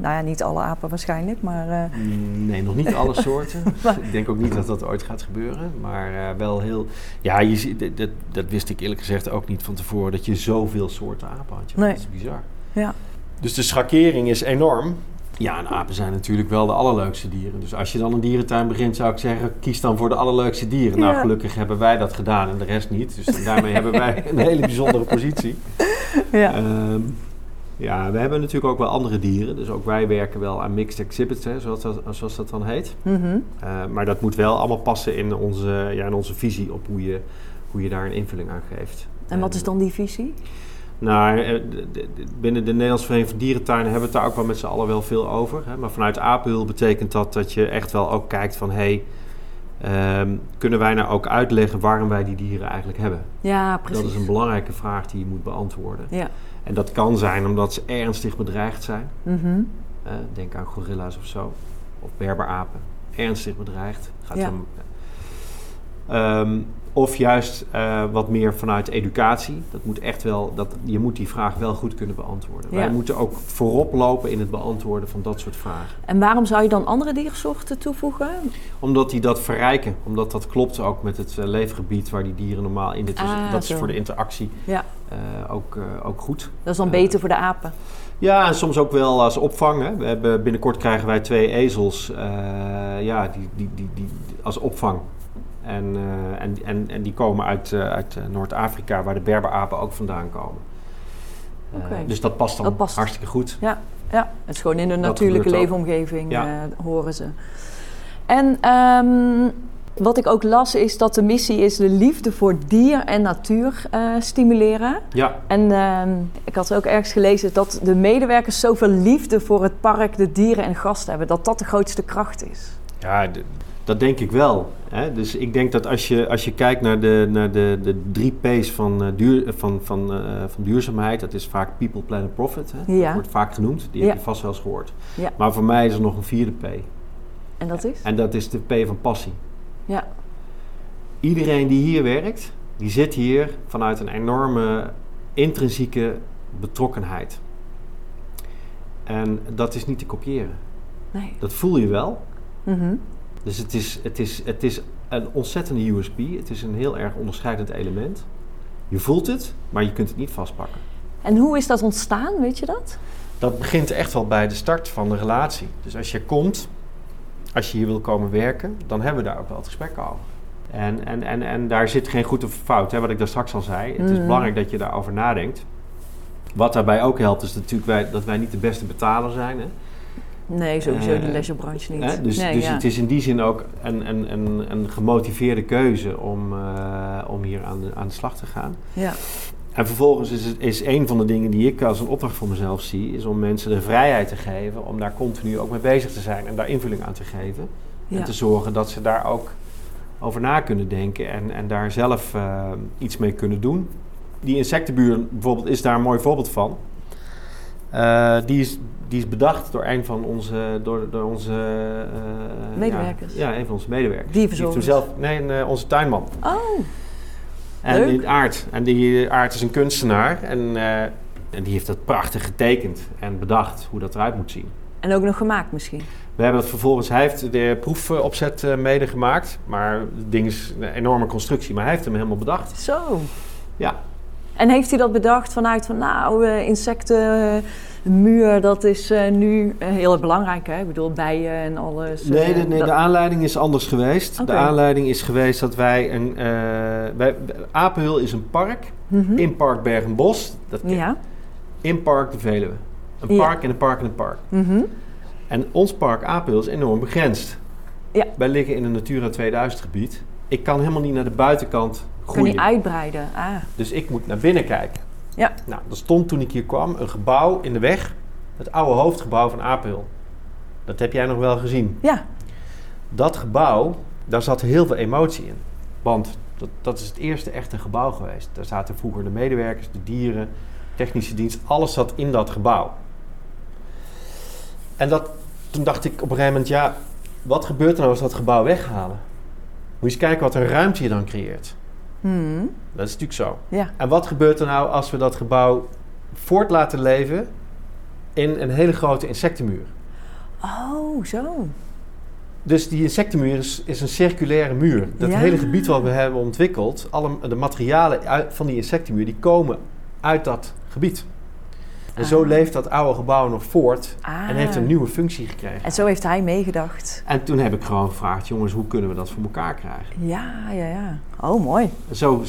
nou ja, niet alle apen waarschijnlijk, maar eh, Mm, Nee, nog niet alle soorten. Maar- ik denk ook niet dat dat ooit gaat gebeuren. Maar eh, wel heel... Ja, je ziet, dat- dat, dat wist ik eerlijk gezegd ook niet van tevoren... dat je zoveel soorten apen had. Nee. Dat is bizar. ja. Dus de schakering is enorm. Ja, en apen zijn natuurlijk wel de allerleukste dieren. Dus als je dan een dierentuin begint, zou ik zeggen... kies dan voor de allerleukste dieren. Nou, Ja. gelukkig hebben wij dat gedaan en de rest niet. Dus daarmee hebben wij een hele bijzondere positie. ja. Ehm, ja, we hebben natuurlijk ook wel andere dieren. Dus ook wij werken wel aan mixed exhibits, hè, zoals, dat, zoals dat dan heet. Mhm. Eh, maar dat moet wel allemaal passen in onze, ja, in onze visie op hoe je, hoe je daar een invulling aan geeft. En wat is dan die visie? Nou, eh, binnen de Nederlandse Vereniging van Dierentuinen hebben we het daar ook wel met z'n allen wel veel over. Hè? Maar vanuit Apel betekent dat dat je echt wel ook kijkt van... Hey, ehm, kunnen wij nou ook uitleggen waarom wij die dieren eigenlijk hebben? Ja, precies. Dat is een belangrijke vraag die je moet beantwoorden. Ja. En dat kan zijn omdat ze ernstig bedreigd zijn. Mhm. Eh, denk aan gorilla's of zo. Of berberapen. Ernstig bedreigd. Gaat Ja. om, Ehm, of juist eh, wat meer vanuit educatie. Dat moet echt wel, dat, je moet die vraag wel goed kunnen beantwoorden. Ja. Wij moeten ook voorop lopen in het beantwoorden van dat soort vragen. En waarom zou je dan andere diersoorten toevoegen? Omdat die dat verrijken. Omdat dat klopt ook met het eh, leefgebied waar die dieren normaal in zitten. Ah, dat is voor de interactie Ja, eh, ook, ook goed. dat is dan beter voor de apen. Ja, en soms ook wel als opvang. Hè. We hebben, binnenkort krijgen wij twee ezels ja, die, die, die, die, als opvang. En, eh, en, en, en die komen uit, eh, uit eh, Noord-Afrika, waar de berberapen ook vandaan komen. Dus dat past dan Dat past. hartstikke goed. Ja, ja, het is gewoon in Dat natuurlijke leefomgeving Ja. horen ze. En ehm, wat ik ook las is dat de missie is de liefde voor dier en natuur eh, stimuleren. Ja, En ehm, ik had ook ergens gelezen dat de medewerkers zoveel liefde voor het park, de dieren en gasten hebben, dat dat de grootste kracht is. ja dat denk ik wel. Hè. Dus ik denk dat als je, als je kijkt naar de, naar de, de drie P's van, eh, duur, van, van, eh, van duurzaamheid, dat is vaak people, planet, profit. Hè. Ja. Dat wordt vaak genoemd, die Ja. heb je vast wel eens gehoord. Ja. Maar voor mij is er nog een vierde P. En dat is? En dat is de P van passie. Ja, Iedereen die hier werkt, die zit hier vanuit een enorme intrinsieke betrokkenheid. En dat is niet te kopiëren. nee. Dat voel je wel. Mhm. Dus het is, het is, het is een ontzettende USP. Het is een heel erg onderscheidend element. Je voelt het, maar je kunt het niet vastpakken. En hoe is dat ontstaan, weet je dat? Dat begint echt wel bij de start van de relatie. Dus als je komt als je hier wil komen werken, dan hebben we daar ook wel het gesprek over. En, en, en, en daar zit geen goed of fout, hè, wat ik daar straks al zei. Het is Mhm. belangrijk dat je daarover nadenkt. Wat daarbij ook helpt, is natuurlijk wij, dat wij niet de beste betaler zijn. Hè. Nee, sowieso Eh, de leisurebranche niet. Hè? Dus, nee, dus ja. het is in die zin ook een, een, een, een gemotiveerde keuze om, eh, om hier aan de, aan de slag te gaan. ja. En vervolgens is, het, is een van de dingen die ik als een opdracht voor mezelf zie, is om mensen de vrijheid te geven om daar continu ook mee bezig te zijn en daar invulling aan te geven. Ja. En te zorgen dat ze daar ook over na kunnen denken en, en daar zelf eh, iets mee kunnen doen. Die insectenbuur bijvoorbeeld is daar een mooi voorbeeld van. Eh, die, is, die is bedacht door een van onze, door, door onze eh, Medewerkers. Ja, ja, een van onze medewerkers. Die hem zelf, nee, een, eh, onze tuinman. Oh, En die Aard. En die Aard is een kunstenaar. En, en die heeft dat prachtig getekend en bedacht hoe dat eruit moet zien. en ook nog gemaakt misschien. We hebben het vervolgens, hij heeft de proefopzet mede gemaakt. Maar het ding is een enorme constructie. Maar hij heeft hem helemaal bedacht. Zo. Ja. En heeft hij dat bedacht vanuit van nou, eh, insectenmuur, dat is eh, nu eh, heel erg belangrijk hè? Ik bedoel, bijen en alles. Nee, eh, de, nee dat- de aanleiding is anders geweest. De aanleiding is geweest dat wij een... eh wij, Apenhul is een park. Mhm. In Park Bergenbos. Dat, Ja. In Park de Veluwe. Een Ja. park en een park en een park. Mhm. En ons park Apeldoorn is enorm begrensd. Ja. Wij liggen in een Natura 2000 gebied. Ik kan helemaal niet naar de buitenkant Kan groeien. niet uitbreiden. Ah. Dus ik moet naar binnen kijken. Ja. Nou, er stond toen ik hier kwam een gebouw in de weg. Het oude hoofdgebouw van Apel. Dat heb jij nog wel gezien. Ja. Dat gebouw, daar zat heel veel emotie in. Want dat, dat is het eerste echte gebouw geweest. Daar zaten vroeger de medewerkers, de dieren, technische dienst. Alles zat in dat gebouw. En dat, toen dacht ik op een gegeven moment, ja, wat gebeurt er nou als we dat gebouw weghalen? Moet je eens kijken wat een ruimte je dan creëert. Mhm. Dat is natuurlijk zo. Ja. En wat gebeurt er nou als we dat gebouw voort laten leven in een hele grote insectenmuur? Oh, zo. Dus die insectenmuur is, is een circulaire muur. Dat Ja. hele gebied wat we hebben ontwikkeld, alle, de materialen uit, van die insectenmuur, die komen uit dat gebied. En zo Ah. leeft dat oude gebouw nog voort Ah. en heeft een nieuwe functie gekregen. En zo heeft hij meegedacht. En toen heb ik gewoon gevraagd, jongens, hoe kunnen we dat voor elkaar krijgen? Ja, ja, ja. Oh, mooi. Zo,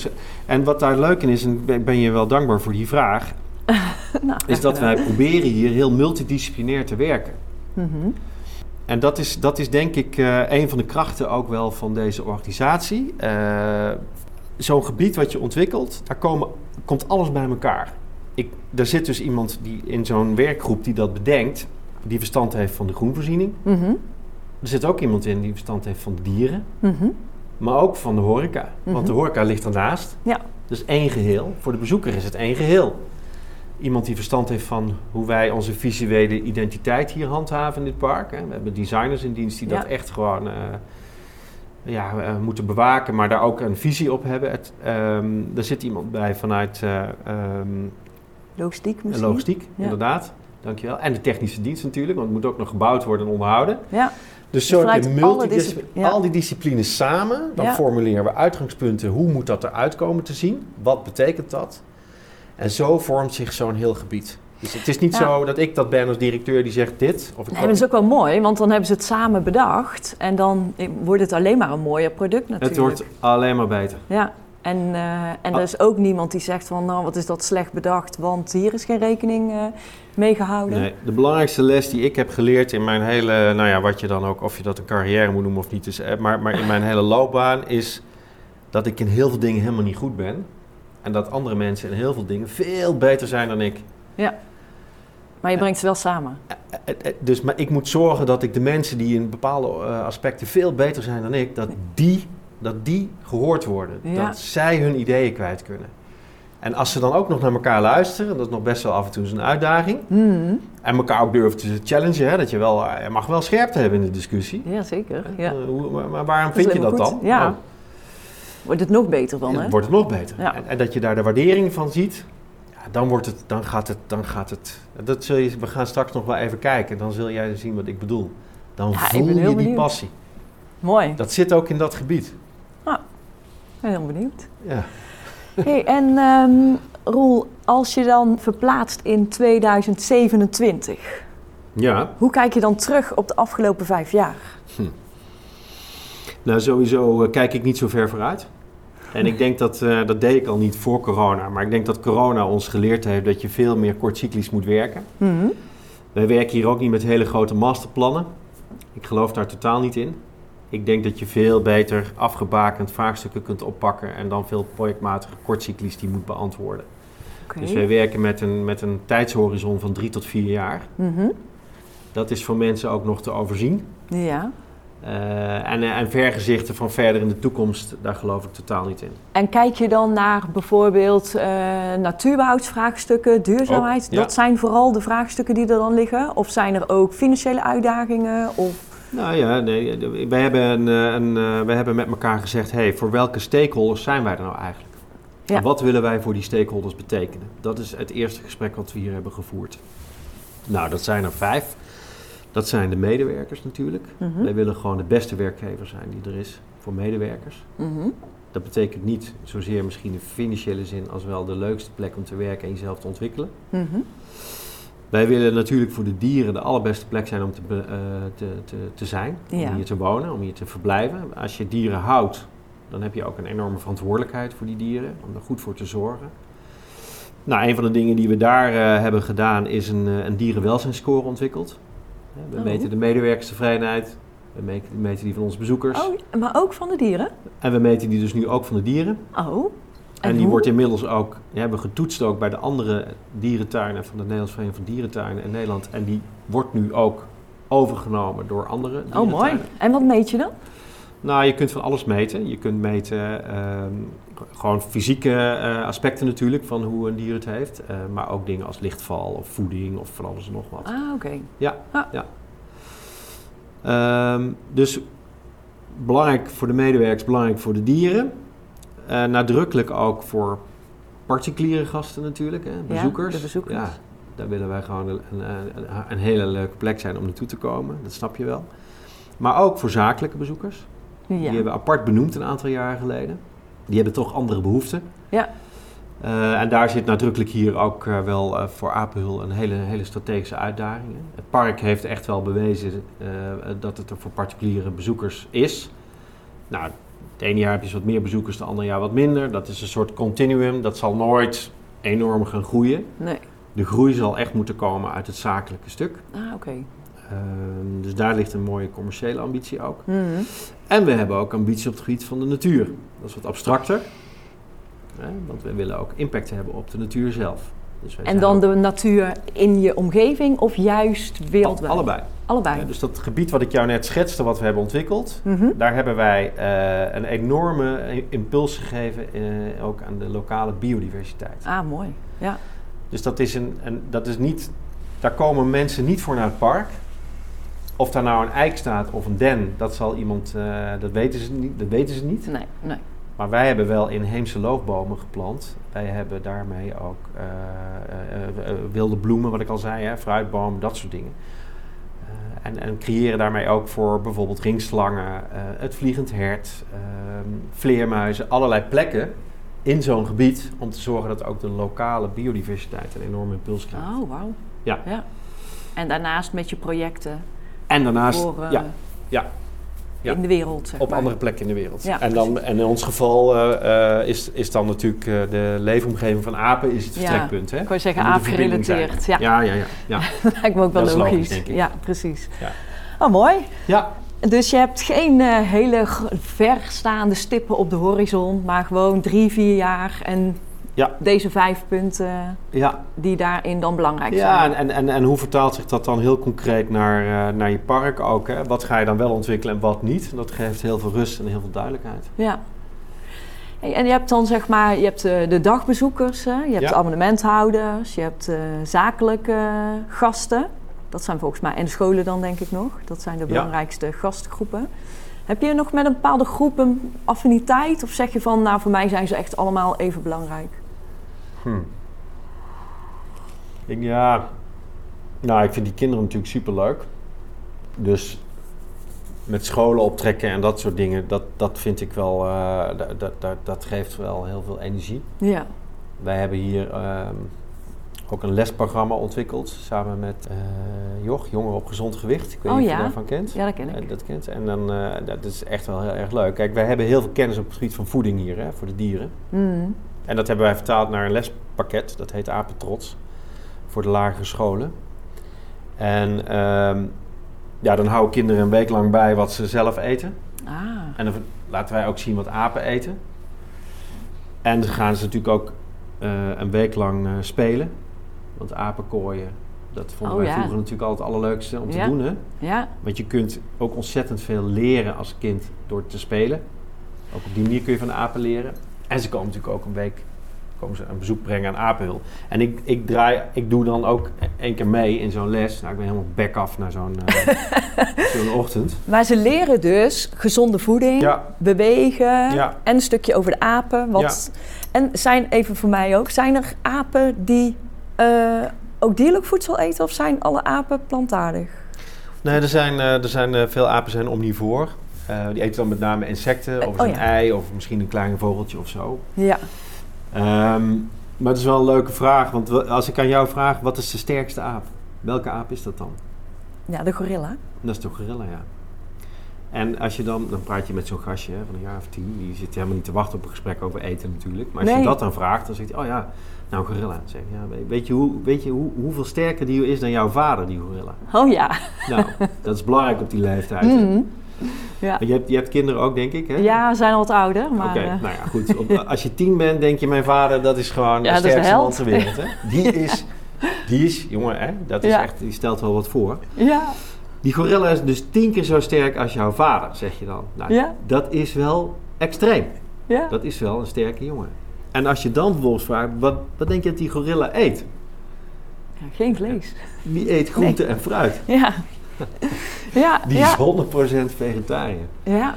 en wat daar leuk in is, en ik ben je wel dankbaar voor die vraag, nou, is dat wij proberen hier heel multidisciplinair te werken. Mhm. En dat is, dat is denk ik eh, een van de krachten ook wel van deze organisatie. Eh, Zo'n gebied wat je ontwikkelt, daar komen, komt alles bij elkaar. Ik, er zit dus iemand die in zo'n werkgroep die dat bedenkt, die verstand heeft van de groenvoorziening. Mhm. Er zit ook iemand in die verstand heeft van de dieren, Mhm. maar ook van de horeca. Mhm. Want de horeca ligt ernaast. Ja. Dus één geheel. Voor de bezoeker is het één geheel. Iemand die verstand heeft van hoe wij onze visuele identiteit hier handhaven in dit park. Hè. We hebben designers in dienst die Ja. dat echt gewoon eh, ja, eh, moeten bewaken, maar daar ook een visie op hebben. Het, ehm, er zit iemand bij vanuit eh, ehm, Logistiek misschien? logistiek, Ja. inderdaad. Dankjewel. En de technische dienst natuurlijk, want het moet ook nog gebouwd worden en onderhouden. Ja. Dus zo multidis- ja. al die disciplines samen. Dan Ja. formuleren we uitgangspunten. Hoe moet dat eruit komen te zien? Wat betekent dat? En zo vormt zich zo'n heel gebied. Dus het is niet Ja. zo dat ik dat ben als directeur die zegt dit. Of ik Nee, dat is ook wel mooi, want dan hebben ze het samen bedacht. En dan wordt het alleen maar een mooier product natuurlijk. het wordt alleen maar beter. Ja, en, eh, en er Ah. is ook niemand die zegt van, nou, wat is dat slecht bedacht, want hier is geen rekening eh mee gehouden. Nee, de belangrijkste les die ik heb geleerd in mijn hele, nou ja, wat je dan ook, of je dat een carrière moet noemen of niet, is, eh, maar, maar in mijn hele loopbaan is dat ik in heel veel dingen helemaal niet goed ben. En dat andere mensen in heel veel dingen veel beter zijn dan ik. Maar je brengt ze wel samen. Dus maar ik moet zorgen dat ik de mensen die in bepaalde aspecten veel beter zijn dan ik, dat die, dat die gehoord worden. Ja. Dat zij hun ideeën kwijt kunnen. En als ze dan ook nog naar elkaar luisteren, dat is nog best wel af en toe een uitdaging. Mhm. En elkaar ook durven te challengen, hè, dat je wel, eh, je mag wel scherpte hebben in de discussie. Ja, zeker. Ja. Eh, hoe- maar, maar waarom vind je dat dan? Ja. Nou, Wordt het nog beter dan, hè? wordt het nog beter. Ja. En, en dat je daar de waardering van ziet, ja, dan, wordt het, dan gaat het, dan gaat het, dat zul je, we gaan straks nog wel even kijken, dan zul jij zien wat ik bedoel. Dan voel je die benieuwd. passie. Mooi. Dat zit ook in dat gebied. Ik ben heel benieuwd. Ja. Hey, en ehm, Roel, als je dan verplaatst in 2027, Ja. Hoe kijk je dan terug op de afgelopen vijf jaar? Nou, sowieso eh, kijk ik niet zo ver vooruit. En ik denk dat, eh, dat deed ik al niet voor corona. Maar ik denk dat corona ons geleerd heeft dat je veel meer kortcyclisch moet werken. Mhm. Wij werken hier ook niet met hele grote masterplannen. Ik geloof daar totaal niet in. Ik denk dat je veel beter afgebakend vraagstukken kunt oppakken en dan veel projectmatige kortcyclies die moet beantwoorden. Dus wij werken met een, met een tijdshorizon van drie tot vier jaar. Mhm. Dat is voor mensen ook nog te overzien. Ja. Eh, en, en vergezichten van verder in de toekomst, daar geloof ik totaal niet in. En kijk je dan naar bijvoorbeeld eh natuurbehoudsvraagstukken, duurzaamheid? Ook, ja. Dat zijn vooral de vraagstukken die er dan liggen? Of zijn er ook financiële uitdagingen? Of... Nou ja, nee, wij, hebben een, eh, een, eh, wij hebben met elkaar gezegd, hey, voor welke stakeholders zijn wij er nou eigenlijk? Ja. En wat willen wij voor die stakeholders betekenen? Dat is het eerste gesprek wat we hier hebben gevoerd. Nou, dat zijn er vijf. Dat zijn de medewerkers natuurlijk. Mhm. Wij willen gewoon de beste werkgever zijn die er is voor medewerkers. Mhm. Dat betekent niet zozeer misschien in financiële zin als wel de leukste plek om te werken en jezelf te ontwikkelen. Mhm. Wij willen natuurlijk voor de dieren de allerbeste plek zijn om te, eh, te, te, te zijn, Ja. om hier te wonen, om hier te verblijven. Als je dieren houdt, dan heb je ook een enorme verantwoordelijkheid voor die dieren, om er goed voor te zorgen. Nou, een van de dingen die we daar eh, hebben gedaan is een, eh, een dierenwelzijnsscore ontwikkeld. We Oh. meten de medewerkerstevredenheid, we meten, we meten die van onze bezoekers Oh, maar ook van de dieren? en we meten die dus nu ook van de dieren. Oh. En, die hoe? wordt inmiddels ook, die hebben getoetst ook bij de andere dierentuinen van de Nederlandse Vereniging van Dierentuinen in Nederland. En die wordt nu ook overgenomen door andere Oh, dierentuinen. mooi. En wat meet je dan? Nou, je kunt van alles meten. Je kunt meten ehm, gewoon fysieke eh, aspecten natuurlijk van hoe een dier het heeft. eh, maar ook dingen als lichtval of voeding of van alles en nog wat. Ah, oké. Ehm, dus belangrijk voor de medewerkers, belangrijk voor de dieren. Eh, nadrukkelijk ook voor particuliere gasten natuurlijk, hè, bezoekers. de bezoekers. Ja, daar willen wij gewoon een, een, een, hele leuke plek zijn om naartoe te komen. Dat snap je wel. Maar ook voor zakelijke bezoekers. Die Ja. hebben we apart benoemd een aantal jaren geleden. Die hebben toch andere behoeften. Ja. Eh, en daar zit nadrukkelijk hier ook eh, wel voor Apenhul een hele, hele strategische uitdaging. Het park heeft echt wel bewezen dat het er voor particuliere bezoekers is. Nou, het ene jaar heb je wat meer bezoekers, het andere jaar wat minder. Dat is een soort continuum. Dat zal nooit enorm gaan groeien. Nee. De groei zal echt moeten komen uit het zakelijke stuk. Ah, oké. Ehm, dus daar ligt een mooie commerciële ambitie ook. Mhm. En we hebben ook ambitie op het gebied van de natuur. Dat is wat abstracter. Hè, want we willen ook impact hebben op de natuur zelf. Dus En dan ook- de natuur in je omgeving of juist wereldwijd? Allebei. Allebei. Ja, dus dat gebied wat ik jou net schetste, wat we hebben ontwikkeld, Mhm. daar hebben wij eh, een enorme impuls gegeven, eh, ook aan de lokale biodiversiteit. Ah, mooi. Ja. Dus dat is, een, een, dat is niet, daar komen mensen niet voor naar het park. Of daar nou een eik staat of een den, dat zal iemand, eh, dat, weten ze niet, dat weten ze niet. Nee, nee. Maar wij hebben wel inheemse loofbomen geplant. Wij hebben daarmee ook eh, eh, eh, wilde bloemen, wat ik al zei, hè, fruitbomen, dat soort dingen. En, en creëren daarmee ook voor bijvoorbeeld ringslangen, het vliegend hert, ehm, vleermuizen, allerlei plekken in zo'n gebied om te zorgen dat ook de lokale biodiversiteit een enorme impuls krijgt. Oh, wauw. Ja. ja. En daarnaast met je projecten En daarnaast voor, ja, ja. Ja. in de wereld, zeg op maar. andere plekken in de wereld. Ja, en, dan, en in ons geval eh, eh, is, is dan natuurlijk eh, de leefomgeving van apen is het Ja. vertrekpunt. Hè? Ik wou zeggen aapgerelateerd. zijn. Ja, Ja, ja, ja. ja. dat lijkt me ook wel logisch. logisch, denk ik. Ja, precies. Ja. Oh, mooi. ja. Dus je hebt geen hele g- verstaande stippen op de horizon, maar gewoon drie, vier jaar en Ja. deze vijf punten ja. die daarin dan belangrijk ja zijn. en, en, en, en hoe vertaalt zich dat dan heel concreet naar, eh, naar je park ook? Hè? Wat ga je dan wel ontwikkelen en wat niet? Dat geeft heel veel rust en heel veel duidelijkheid. Ja. En je hebt dan zeg maar, je hebt eh, de dagbezoekers, je hebt Ja. de abonnementhouders, je hebt eh, zakelijke gasten. Dat zijn volgens mij, en de scholen dan denk ik nog. Dat zijn de belangrijkste gastgroepen. Heb je nog met een bepaalde groep een affiniteit? Of zeg je van, nou voor mij zijn ze echt allemaal even belangrijk? Hm. Ik, ja, nou, ik vind die kinderen natuurlijk superleuk. Dus met scholen optrekken en dat soort dingen, dat, dat vind ik wel, eh, dat, dat, dat, dat geeft wel heel veel energie. Ja. Wij hebben hier ehm, ook een lesprogramma ontwikkeld samen met uh, Joch, Jongeren op Gezond Gewicht. Ik weet oh, niet ja? of je daarvan kent. Ja, dat ken ik. Uh, dat kent. En dan, dat is echt wel heel erg leuk. Kijk, wij hebben heel veel kennis op het gebied van voeding hier, hè, voor de dieren. Mm. En dat hebben wij vertaald naar een lespakket, dat heet Apentrots, voor de lagere scholen. En um, ja, dan houden kinderen een week lang bij wat ze zelf eten. Ah. En dan laten wij ook zien wat apen eten. En dan gaan ze natuurlijk ook uh, een week lang uh, spelen. Want apenkooien, dat vonden Oh, wij ja. vroeger natuurlijk altijd het allerleukste om te Ja. doen. Hè? Ja, Want je kunt ook ontzettend veel leren als kind door te spelen. Ook op die manier kun je van apen leren. En ze komen natuurlijk ook een week komen ze een bezoek brengen aan Apenhul. En ik, ik, draai, ik doe dan ook één keer mee in zo'n les. Nou, ik ben helemaal back af naar zo'n uh, zo'n ochtend. maar ze leren dus gezonde voeding, Ja, bewegen Ja. en een stukje over de apen. Wat, En zijn, even voor mij ook, zijn er apen die eh, ook dierlijk voedsel eten of zijn alle apen plantaardig? nee, er zijn, uh, er zijn veel apen zijn omnivoor. Uh, die eten dan met name insecten of Oh, een ja. ei of misschien een klein vogeltje of zo. Ja. Um, maar het is wel een leuke vraag, want als ik aan jou vraag, wat is de sterkste aap? Welke aap is dat dan? Ja, de gorilla. Dat is de gorilla, ja. En als je dan, dan praat je met zo'n gastje hè, van een jaar of tien, die zit helemaal niet te wachten op een gesprek over eten natuurlijk. Maar als Nee. je dat dan vraagt, dan zegt hij, oh ja, nou gorilla. Zeg ja, weet je, hoe, weet je hoe, hoeveel sterker die is dan jouw vader, die gorilla? Oh ja. Nou, dat is belangrijk op die leeftijd. hè. Ja. Je, hebt, je hebt kinderen ook, denk ik, hè? ja, we zijn al wat ouder, maar... Oké, eh, nou ja, goed. Op- als je tien bent, denk je, mijn vader, dat is gewoon Ja, de sterkste man ter wereld. Hè? Die is, die is, jongen, hè? Dat is Ja. echt, die stelt wel wat voor. ja. Die gorilla is dus tien keer zo sterk als jouw vader, zeg je dan. Nou, Ja. dat is wel extreem. Ja. Dat is wel een sterke jongen. En als je dan vervolgens vraagt, wat, wat denk je dat die gorilla eet? Ja, geen vlees. Die eet groente en fruit. Ja. Ja, Die is 100% vegetariër. Ja.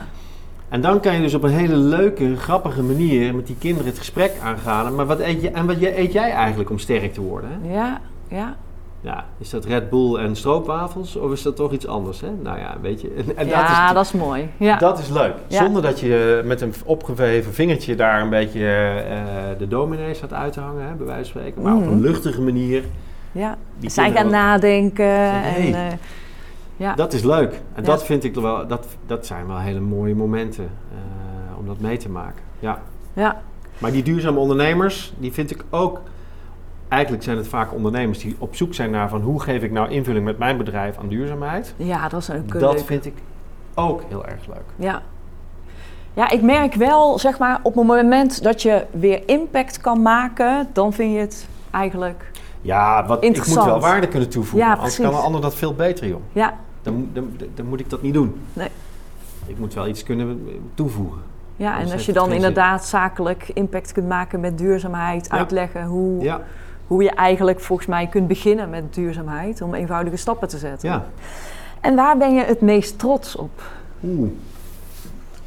En dan kan je dus op een hele leuke, grappige manier met die kinderen het gesprek aangaan. Maar wat eet, je, en wat eet jij eigenlijk om sterk te worden? Hè? Ja. Ja. Ja, is dat Red Bull en stroopwafels of is dat toch iets anders? Hè? Nou ja, weet je. En, en ja, dat, dat is, is, mooi. Ja. dat is leuk. Ja. Zonder dat je met een opgeheven vingertje daar een beetje eh, de dominees gaat uit te hangen, hè, bij wijze van spreken. Maar op Mhm. een luchtige manier. ja. Zij gaan nadenken. Hey. En, eh, ja. Dat is leuk. En Ja. dat vind ik wel, dat, dat zijn wel hele mooie momenten eh, om dat mee te maken. Ja. ja. Maar die duurzame ondernemers, die vind ik ook. Eigenlijk zijn het vaak ondernemers die op zoek zijn naar van hoe geef ik nou invulling met mijn bedrijf aan duurzaamheid. ja, dat is ook Dat leuk. vind ik ook heel erg leuk. Ja. Ja, ik merk wel, zeg maar, op het moment dat je weer impact kan maken, dan vind je het eigenlijk... Ja, wat, ik moet wel waarde kunnen toevoegen. Ja, anders kan een ander dat veel beter, joh. Ja, Dan, moet- dan, dan moet ik dat niet doen. Nee. Ik moet wel iets kunnen toevoegen. ja Anders en als je dan inderdaad zakelijk impact kunt maken met duurzaamheid, Ja. uitleggen hoe, Ja, hoe je eigenlijk volgens mij kunt beginnen met duurzaamheid, om eenvoudige stappen te zetten. ja. En waar ben je het meest trots op? Oeh.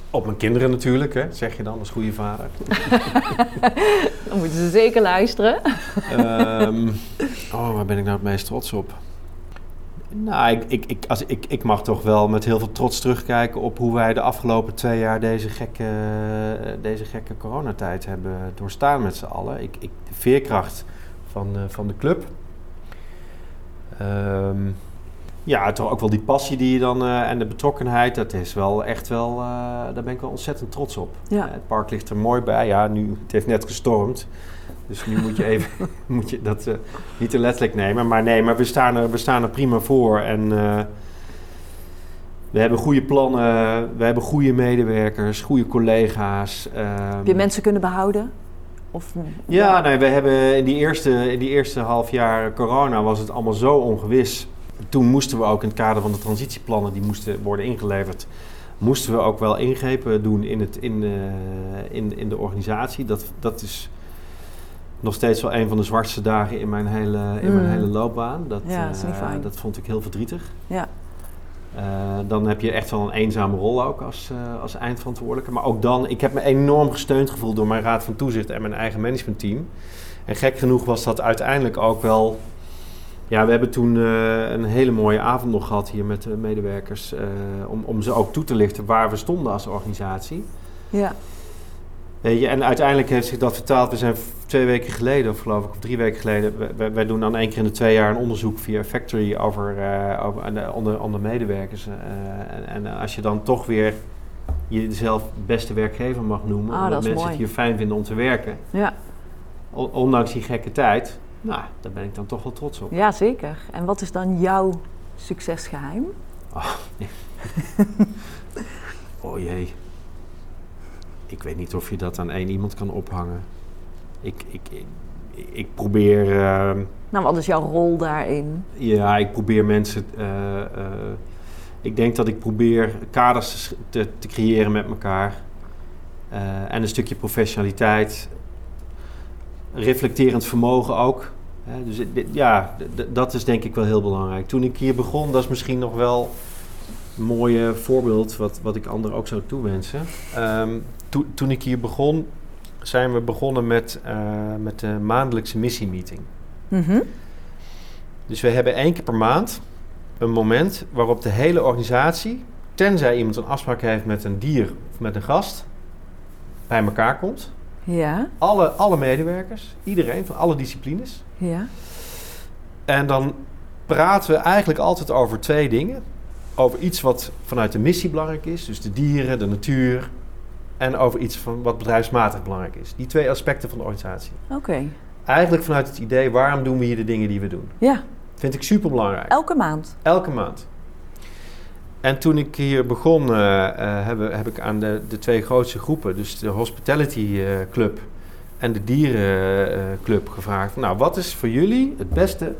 Op mijn kinderen natuurlijk, hè, zeg je dan als goede vader. Dan moeten ze zeker luisteren. Ehm, oh, waar ben ik nou het meest trots op? Nou, ik, ik, ik, als, ik, ik mag toch wel met heel veel trots terugkijken op hoe wij de afgelopen twee jaar deze gekke, deze gekke coronatijd hebben doorstaan met z'n allen. Ik, ik, de veerkracht van, van de club. Ehm, ja, toch ook wel die passie die je dan eh, en de betrokkenheid, dat is wel echt wel, eh, daar ben ik wel ontzettend trots op. Ja. Eh, het park ligt er mooi bij. Ja, nu, het heeft net gestormd. Dus nu moet je even moet je dat niet te letterlijk nemen. Maar nee, maar we staan er, we staan er prima voor. En we hebben goede plannen, we hebben goede medewerkers, goede collega's. ehm, Heb je mensen kunnen behouden? Of, ja, nee, we hebben in die, eerste, in die eerste half jaar corona was het allemaal zo ongewis. Toen moesten we ook in het kader van de transitieplannen die moesten worden ingeleverd, moesten we ook wel ingrepen doen in, het, in, eh, in, in de organisatie. Dat, dat is nog steeds wel een van de zwartste dagen in mijn hele, in mijn Mm. hele loopbaan. Dat, Ja, dat is niet eh, dat vond ik heel verdrietig. Ja. Eh, dan heb je echt wel een eenzame rol ook als, als eindverantwoordelijke. Maar ook dan, ik heb me enorm gesteund gevoeld door mijn raad van toezicht en mijn eigen managementteam. En gek genoeg was dat uiteindelijk ook wel. Ja, we hebben toen eh, een hele mooie avond nog gehad hier met de medewerkers. eh, om, om ze ook toe te lichten waar we stonden als organisatie. ja. Weet je, en uiteindelijk heeft zich dat vertaald. We zijn twee weken geleden, of geloof ik, of drie weken geleden. Wij doen dan één keer in de twee jaar een onderzoek via Factory over, eh, over aan de, onder, onder medewerkers. eh, en, en als je dan toch weer jezelf beste werkgever mag noemen, Ah, omdat dat is mensen mooi. het hier fijn vinden om te werken, Ja, on- ondanks die gekke tijd, nou, daar ben ik dan toch wel trots op. ja, zeker. En wat is dan jouw succesgeheim? Oh jee. Ik weet niet of je dat aan één iemand kan ophangen. Ik, ik, ik, ik probeer. ehm, Nou, wat is jouw rol daarin? Ja, ik probeer mensen. eh, ik denk dat ik probeer kaders te, te creëren met elkaar. Eh, en een stukje professionaliteit. Reflecterend vermogen ook. Hè, dus ja, dat is denk ik wel heel belangrijk. Toen ik hier begon, dat is misschien nog wel een mooi voorbeeld wat, wat ik anderen ook zou toewensen. Ehm, to- toen ik hier begon, zijn we begonnen met, eh, met de maandelijkse missiemeeting. Mhm. Dus we hebben één keer per maand een moment waarop de hele organisatie, tenzij iemand een afspraak heeft met een dier of met een gast, bij elkaar komt. Ja, Alle, alle medewerkers, iedereen van alle disciplines. ja. En dan praten we eigenlijk altijd over twee dingen. Over iets wat vanuit de missie belangrijk is, dus de dieren, de natuur. En over iets van wat bedrijfsmatig belangrijk is. Die twee aspecten van de organisatie. Oké. Eigenlijk vanuit het idee, waarom doen we hier de dingen die we doen? Ja, Vind ik super belangrijk. elke maand. Elke maand. En toen ik hier begon, eh, eh, heb, heb ik aan de, de twee grootste groepen, dus de Hospitality eh, Club en de Dierenclub, gevraagd: Nou, wat is voor jullie het beste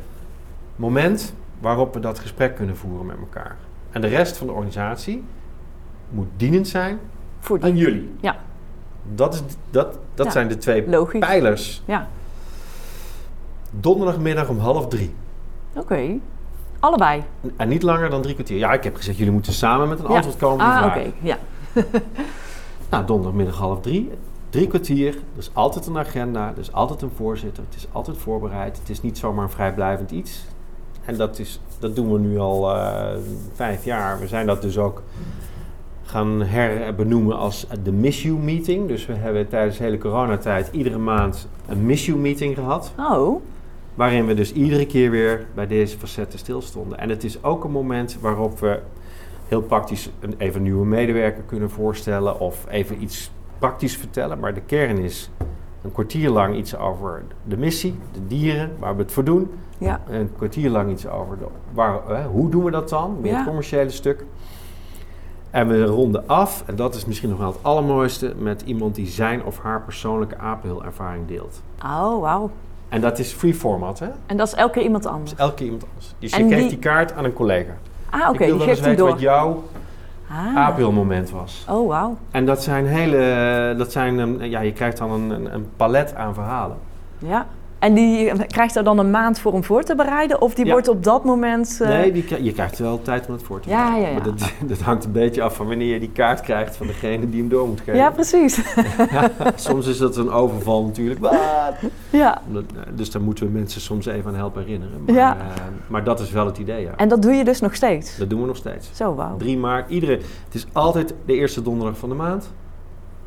moment waarop we dat gesprek kunnen voeren met elkaar? En de rest van de organisatie moet dienend zijn Voor aan jullie. Ja. Dat, is, dat, dat Ja, zijn de twee Logisch. pijlers. Ja, Donderdagmiddag om half drie. oké. Allebei. En niet langer dan drie kwartier. Ja, ik heb gezegd, jullie moeten samen met een Ja. antwoord komen Ah, oké. Ja. Nou, donderdagmiddag half drie. Drie kwartier. Er is altijd een agenda. Er is altijd een voorzitter. Het is altijd voorbereid. Het is niet zomaar een vrijblijvend iets. En dat, is, dat doen we nu al eh, vijf jaar. We zijn dat dus ook gaan herbenoemen als de Miss You Meeting. Dus we hebben tijdens de hele coronatijd iedere maand een Miss You Meeting gehad. Oh, Waarin we dus iedere keer weer bij deze facetten stilstonden. En het is ook een moment waarop we heel praktisch een, even nieuwe medewerker kunnen voorstellen. Of even iets praktisch vertellen. Maar de kern is een kwartier lang iets over de missie, de dieren, waar we het voor doen. ja. Een kwartier lang iets over de, waar, eh, hoe doen we dat dan, meer Ja. het commerciële stuk. En we ronden af, en dat is misschien nog wel het allermooiste, met iemand die zijn of haar persoonlijke apenheel-ervaring deelt. Oh, wauw. En dat is free format, hè? En dat is elke keer iemand anders. Dus elke keer iemand anders. Dus je geeft die- die kaart aan een collega. Ah, ik oké. wil Je wel eens weten door. wat jouw Ah. apenheel-moment was. Oh, wauw. En dat zijn hele... Dat zijn, een- ja, je krijgt dan een, een, een palet aan verhalen. Ja. En die krijgt er dan een maand voor om voor te bereiden? Of die Ja. wordt op dat moment... eh, Nee, die, kri- je krijgt wel tijd om het voor te Ja, bereiden. ja, ja. Maar dat, dat hangt een beetje af van wanneer je die kaart krijgt van degene die hem door moet geven. Ja, precies. soms is dat een overval natuurlijk. Wat? ja. Omdat- Dus daar moeten we mensen soms even aan helpen herinneren. Maar, Ja. eh, maar dat is wel het idee, ja. En dat doe je dus nog steeds? Dat doen we nog steeds. Zo, wauw. 3 maart, iedere, het is altijd de eerste donderdag van de maand.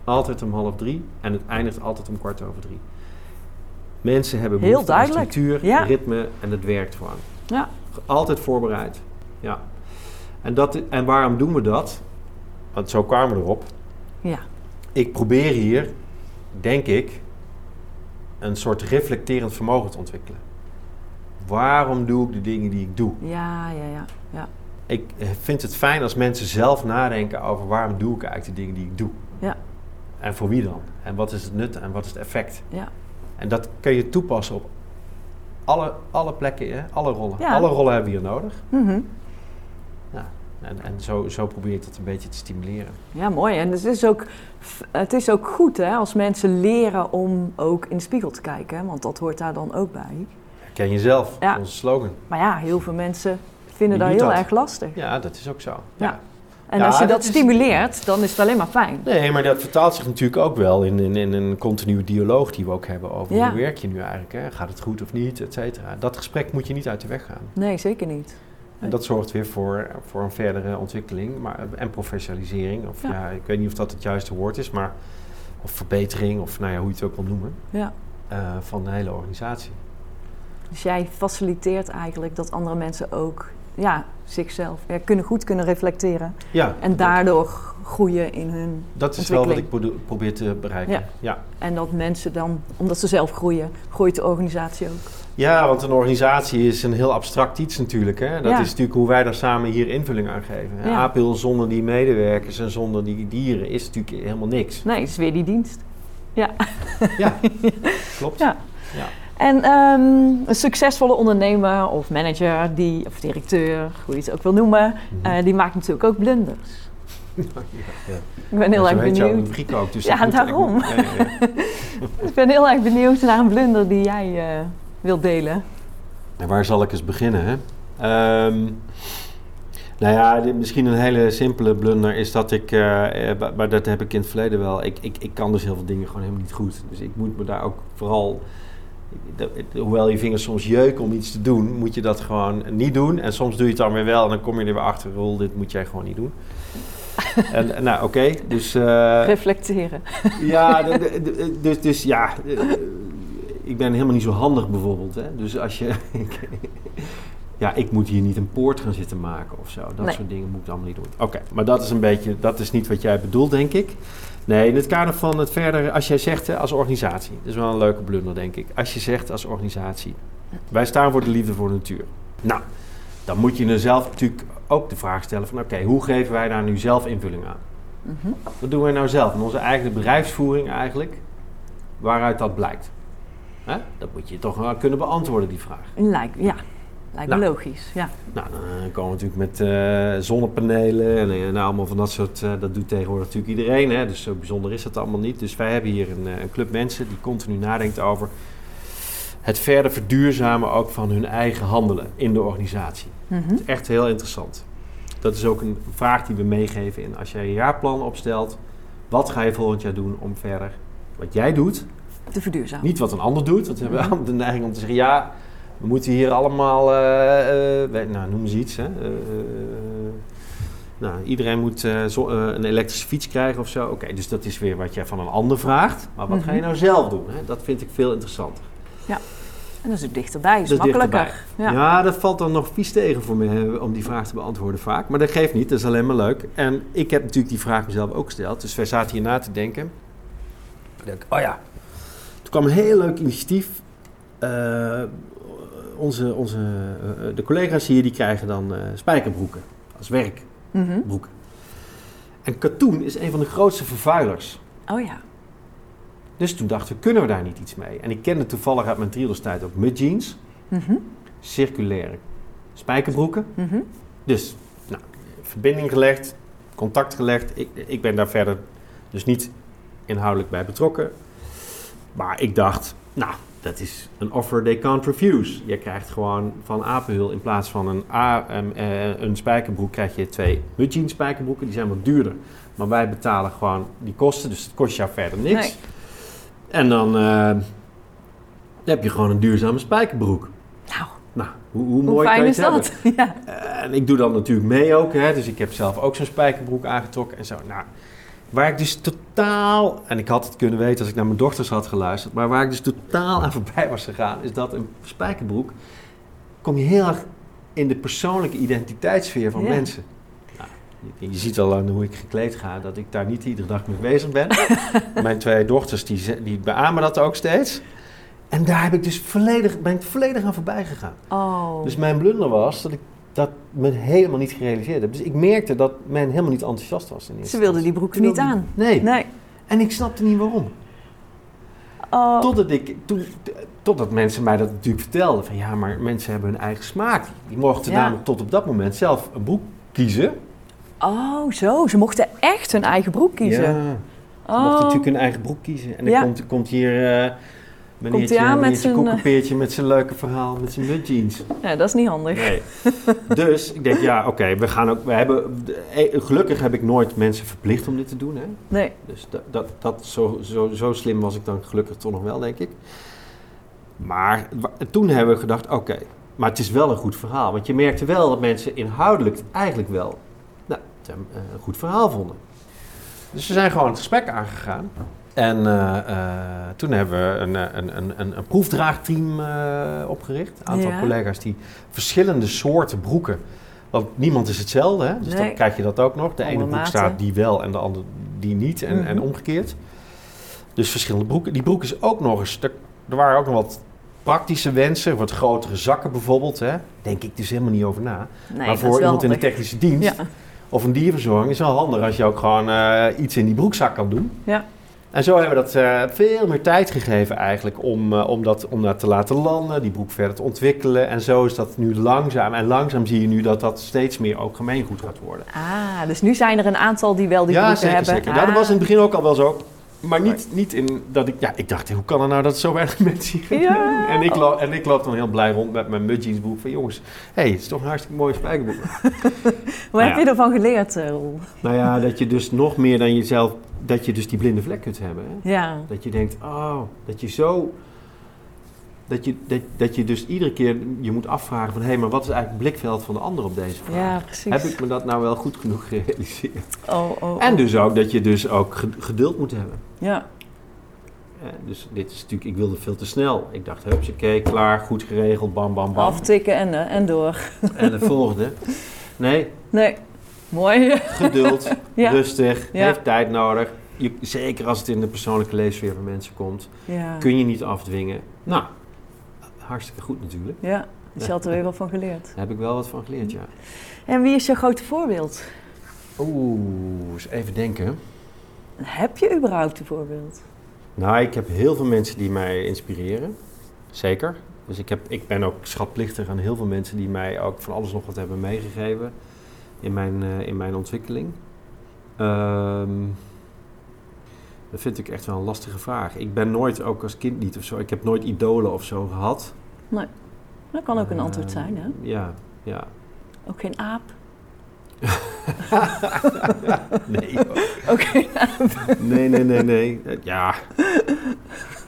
Altijd om half drie. En het eindigt altijd om kwart over drie. Mensen hebben behoefte aan structuur, Ja. ritme en het werkt gewoon. Ja. Altijd voorbereid. Ja. En, dat, en waarom doen we dat? Want zo kwamen we erop. Ja. Ik probeer hier, denk ik, een soort reflecterend vermogen te ontwikkelen. Waarom doe ik de dingen die ik doe? Ja, ja, ja. ja. Ik vind het fijn als mensen zelf nadenken over waarom doe ik eigenlijk de dingen die ik doe. Ja. En voor wie dan? En wat is het nut en wat is het effect? Ja. En dat kun je toepassen op alle, alle plekken, hè? alle rollen. Ja. Alle rollen hebben we hier nodig. Mhm. En, en zo, zo probeer ik dat een beetje te stimuleren. Ja, mooi. En het is ook, het is ook goed hè, als mensen leren om ook in de spiegel te kijken. hè, Want dat hoort daar dan ook bij. Ken jezelf, Ja. onze slogan. Maar ja, heel veel mensen vinden dat heel dat? erg lastig. Ja, dat is ook zo. Ja. En Ja, als je dat dat is- stimuleert, dan is het alleen maar fijn. Nee, maar dat vertaalt zich natuurlijk ook wel in, in, in een continue dialoog die we ook hebben over Ja. hoe werk je nu eigenlijk. Hè? Gaat het goed of niet, et cetera. Dat gesprek moet je niet uit de weg gaan. Nee, zeker niet. En dat zorgt weer voor, voor een verdere ontwikkeling maar, en professionalisering. Of ja. Ja. ik weet niet of dat het juiste woord is, maar of verbetering, of nou ja, hoe je het ook wil noemen, Ja. eh, van de hele organisatie. Dus jij faciliteert eigenlijk dat andere mensen ook ja, zichzelf ja, kunnen goed kunnen reflecteren. Ja, En daardoor groeien in hun... dat is wel wat ik probeer te bereiken. Ja. Ja. En dat mensen dan, omdat ze zelf groeien, groeit de organisatie ook. Ja, want een organisatie is een heel abstract iets natuurlijk. Hè? Dat is natuurlijk hoe wij daar samen hier invulling aan geven. Ja. Apel zonder die medewerkers en zonder die dieren is natuurlijk helemaal niks. Nee, het is weer die dienst. Ja. Ja, klopt. Ja. En ehm, een succesvolle ondernemer of manager, die, of directeur, hoe je het ook wil noemen, Mhm. eh, die maakt natuurlijk ook blunders. Ja. Ik ben heel erg benieuwd. ook. Dus Ja, moet daarom. ja. Ik ben heel erg benieuwd naar een blunder die jij eh, wilt delen. En waar zal ik eens beginnen? Hè? Ehm, nou ja, dit- misschien een hele simpele blunder is dat ik, eh, maar- dat heb ik in het verleden wel. Ik, ik, ik kan dus heel veel dingen gewoon helemaal niet goed. Dus ik moet me daar ook vooral, hoewel je vingers soms jeuken om iets te doen, moet je dat gewoon niet doen. En soms doe je het dan weer wel en dan kom je er weer achter, rol, dit moet jij gewoon niet doen. en, nou, oké, dus... eh, Reflecteren. ja, dus, dus ja, eh, ik ben helemaal niet zo handig bijvoorbeeld. Hè? Dus als je. ja, ik moet hier niet een poort gaan zitten maken of zo. Dat Nee. soort dingen moet ik allemaal niet doen. Oké, maar dat is een beetje, dat is niet wat jij bedoelt, denk ik. Nee, in het kader van het verder, als jij zegt als organisatie, dat is wel een leuke blunder, denk ik. Als je zegt als organisatie, wij staan voor de liefde voor de natuur. Nou, dan moet je jezelf natuurlijk ook de vraag stellen van, oké, hoe geven wij daar nu zelf invulling aan? Mhm. Wat doen wij nou zelf? In onze eigen bedrijfsvoering eigenlijk, waaruit dat blijkt. Hè? Dat moet je toch wel kunnen beantwoorden, die vraag. Lijkt, ja, lijkt me Nou. logisch. Ja. Nou, dan komen we natuurlijk met eh, zonnepanelen en, eh, nou, allemaal van dat soort, eh, dat doet tegenwoordig natuurlijk iedereen. Hè? Dus zo bijzonder is dat allemaal niet. Dus wij hebben hier een, een club mensen die continu nadenkt over het verder verduurzamen ook van hun eigen handelen in de organisatie. Mhm. Dat is echt heel interessant. Dat is ook een vraag die we meegeven in als jij een jaarplan opstelt. Wat ga je volgend jaar doen om verder wat jij doet, Te verduurzamen. niet wat een ander doet. Want we hebben Mhm. allemaal de neiging om te zeggen, ja, we moeten hier allemaal, eh, eh, weet- nou noem eens iets. Hè. Eh, eh, nou, iedereen moet eh, zo- eh, een elektrische fiets krijgen of zo. Oké, dus dat is weer wat jij van een ander vraagt. Maar wat ga je Mhm. nou zelf doen? Hè? Dat vind ik veel interessanter. En dat is ook dichterbij, is Dat makkelijker. Ja. Ja. dat valt dan nog vies tegen voor me om die vraag te beantwoorden vaak. Maar dat geeft niet, dat is alleen maar leuk. En ik heb natuurlijk die vraag mezelf ook gesteld. Dus wij zaten hier na te denken. Ik denk, oh ja, toen kwam een heel leuk initiatief. Eh, onze, onze, eh, de collega's hier die krijgen dan eh, spijkerbroeken als werkbroeken. Mhm. En katoen is een van de grootste vervuilers. Oh ja. Dus toen dachten we, kunnen we daar niet iets mee? En ik kende toevallig uit mijn tijd ook mudjeans, Mhm. circulaire spijkerbroeken. Mhm. Dus, nou, verbinding gelegd, contact gelegd. Ik, ik ben daar verder dus niet inhoudelijk bij betrokken. Maar ik dacht, nou, dat is een offer they can't refuse. Je krijgt gewoon van Apenhul in plaats van een, A, em, eh, een spijkerbroek, krijg je twee mudjeans spijkerbroeken. Die zijn wat duurder. Maar wij betalen gewoon die kosten, dus het kost jou verder niks. Nee. En dan eh, heb je gewoon een duurzame spijkerbroek. Nou, Nou, hoe, hoe, hoe mooi kan fijn je is dat? ja. En ik doe dan natuurlijk mee ook, hè, dus ik heb zelf ook zo'n spijkerbroek aangetrokken en zo. Nou, waar ik dus totaal, en ik had het kunnen weten als ik naar mijn dochters had geluisterd, maar waar ik dus totaal aan voorbij was gegaan, is dat een spijkerbroek, kom je heel erg in de persoonlijke identiteitssfeer van Ja. mensen. Nou, je, je ziet al aan hoe ik gekleed ga, dat ik daar niet iedere dag mee bezig ben. mijn twee dochters, die, die beamen dat ook steeds. En daar heb ik dus volledig, ben ik volledig aan voorbij gegaan. Oh. Dus mijn blunder was dat ik dat me helemaal niet gerealiseerd heb. Dus ik merkte dat men helemaal niet enthousiast was. In eerste Ze wilden die broeken niet aan. Nee. Nee. En ik snapte niet waarom. Oh. Totdat, ik, toen, totdat mensen mij dat natuurlijk vertelden. Van ja, maar mensen hebben hun eigen smaak. Die mochten Ja. namelijk tot op dat moment zelf een broek kiezen. oh, zo. Ze mochten echt hun eigen broek kiezen. Ja, ze oh. mochten natuurlijk hun eigen broek kiezen. En dan Ja. komt, komt hier uh, meneertje, hij aan met zijn, Koekenpeertje met zijn leuke verhaal, met zijn mudjeans. Ja, dat is niet handig. Nee. dus ik denk, ja, oké, we gaan ook. We hebben, eh, gelukkig heb ik nooit mensen verplicht om dit te doen. Hè? Nee. Dus dat, dat, dat, zo, zo, zo slim was ik dan gelukkig toch nog wel, denk ik. Maar toen hebben we gedacht, oké, maar het is wel een goed verhaal. Want je merkte wel dat mensen inhoudelijk het eigenlijk wel nou, eh, een goed verhaal vonden. Dus we zijn gewoon het gesprek aangegaan. En eh, eh, toen hebben we een, eh, een, een, een, een proefdraagteam opgericht. Een aantal Ja. collega's die verschillende soorten broeken. Want niemand is hetzelfde, hè? dus Nee. dan krijg je dat ook nog. De ene broek staat die wel en de andere die niet en, Mhm. en omgekeerd. Dus verschillende broeken. Die broek is ook nog eens... Er, er waren ook nog wat praktische wensen, wat grotere zakken bijvoorbeeld. Hè? Denk ik dus helemaal niet over na. Nee, maar voor iemand in de technische dienst Ja, of een dierverzorging is wel handig als je ook gewoon iets in die broekzak kan doen. ja. En zo hebben we dat eh, veel meer tijd gegeven eigenlijk om, eh, om, dat, om dat te laten landen, die broek verder te ontwikkelen. En zo is dat nu langzaam. En langzaam zie je nu dat dat steeds meer ook gemeengoed gaat worden. Ah, dus nu zijn er een aantal die wel die ja, zeker, hebben. zeker. Nou, dat was in het begin ook al wel zo. Maar niet, niet in dat ik... Ja, ik dacht, hoe kan het nou dat zo weinig mensen hier Ja. En ik, loop, en ik loop dan heel blij rond met mijn mudjeansbroek van... Jongens, hé, hey, het is toch een hartstikke mooi spijkerbroek. Wat Nou heb ja. je ervan geleerd, eh, Roel? Nou ja, dat je dus nog meer dan jezelf... Dat je dus die blinde vlek kunt hebben. Hè? Ja, Dat je denkt, oh, dat je zo... Dat je, dat, dat je dus iedere keer je moet afvragen van... Hé, hey, maar wat is eigenlijk het blikveld van de ander op deze vraag? ja precies. Heb ik me dat nou wel goed genoeg gerealiseerd? Oh, oh, oh. En dus ook dat je dus ook ge- geduld moet hebben. Ja, dus dit is natuurlijk, ik wilde veel te snel. Ik dacht, hupsakee, klaar, goed geregeld, bam, bam, bam. aftikken en, eh, en door. En de volgende. Nee, Nee, mooi. geduld, Ja. rustig, Ja. heeft tijd nodig. Je, zeker als het in de persoonlijke leefsfeer van mensen komt, Ja, kun je niet afdwingen. Nou, hartstikke goed natuurlijk. ja. dus je had er weer wat van geleerd. Daar heb ik wel wat van geleerd, ja. En wie is je grote voorbeeld? Oeh, eens even denken. Heb je überhaupt een voorbeeld? Nou, ik heb heel veel mensen die mij inspireren. Zeker. Dus ik, heb, ik ben ook schatplichtig aan heel veel mensen die mij ook van alles nog wat hebben meegegeven in mijn, eh, in mijn ontwikkeling. Ehm, dat vind ik echt wel een lastige vraag. Ik ben nooit, ook als kind niet of zo, ik heb nooit idolen of zo gehad. Dat kan ook een antwoord zijn, hè? Ja, ja. Ook geen aap? Nee, geen nee, nee, nee, nee. Ja.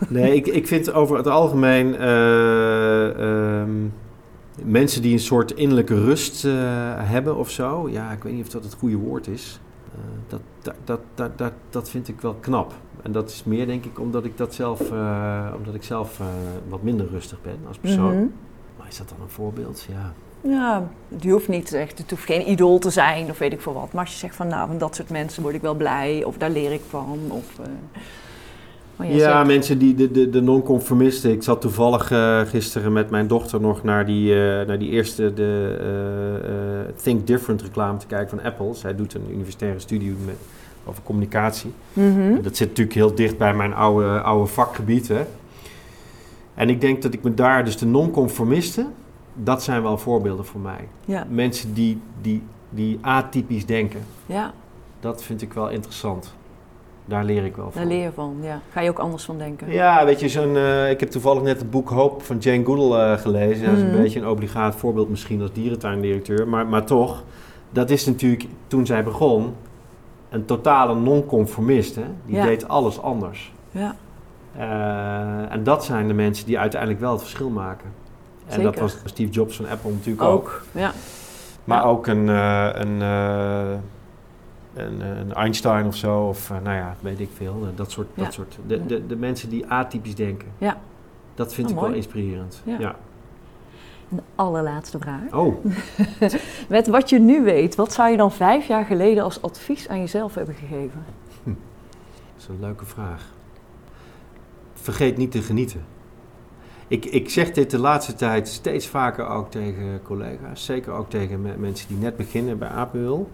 Nee, ik, ik vind over het algemeen ehm, mensen die een soort innerlijke rust eh, hebben of zo. Ja, ik weet niet of dat het goede woord is. Eh, dat, dat, dat, dat, dat, vind ik wel knap. En dat is meer denk ik omdat ik dat zelf, eh, omdat ik zelf eh, wat minder rustig ben als persoon. Mhm. Maar is dat dan een voorbeeld? Ja. Ja, je hoeft niet echt, het hoeft geen idool te zijn of weet ik veel wat. Maar als je zegt van nou, van dat soort mensen word ik wel blij of daar leer ik van. Of, jij Ja, mensen die de, de, de non-conformisten. Ik zat toevallig eh, gisteren met mijn dochter nog naar die, eh, naar die eerste de, eh, Think Different reclame te kijken van Apple. Zij doet een universitaire studie met, over communicatie. Mhm. Dat zit natuurlijk heel dicht bij mijn oude, oude vakgebied. Hè. En ik denk dat ik me daar, dus de non-conformisten, dat zijn wel voorbeelden voor mij. Ja, Mensen die, die, die atypisch denken. ja, Dat vind ik wel interessant. Daar leer ik wel van. daar leer je van. Ja. Ga je ook anders van denken. Ja, weet je, zo'n, eh, ik heb toevallig net het boek Hoop van Jane Goodall eh, gelezen. Dat is Mhm. een beetje een obligaat voorbeeld misschien als dierentuindirecteur. Maar, maar toch, dat is natuurlijk toen zij begon een totale non-conformist. Hè? Die Ja. deed alles anders. Ja, Eh, en dat zijn de mensen die uiteindelijk wel het verschil maken. En dat was Steve Jobs van Apple natuurlijk ook. ook. Ja. Maar Ja. ook een, eh, een, eh, een, een Einstein of zo, of eh, nou ja, weet ik veel. eh, dat soort, Ja. dat soort de, de, de mensen die atypisch denken. Ja. Dat vind Oh, ik wel inspirerend. Ja. Ja. De allerlaatste vraag. Oh, Met wat je nu weet, wat zou je dan vijf jaar geleden als advies aan jezelf hebben gegeven? dat is een leuke vraag. Vergeet niet te genieten. Ik, ik zeg dit de laatste tijd steeds vaker ook tegen collega's. Zeker ook tegen me- mensen die net beginnen bij Apel.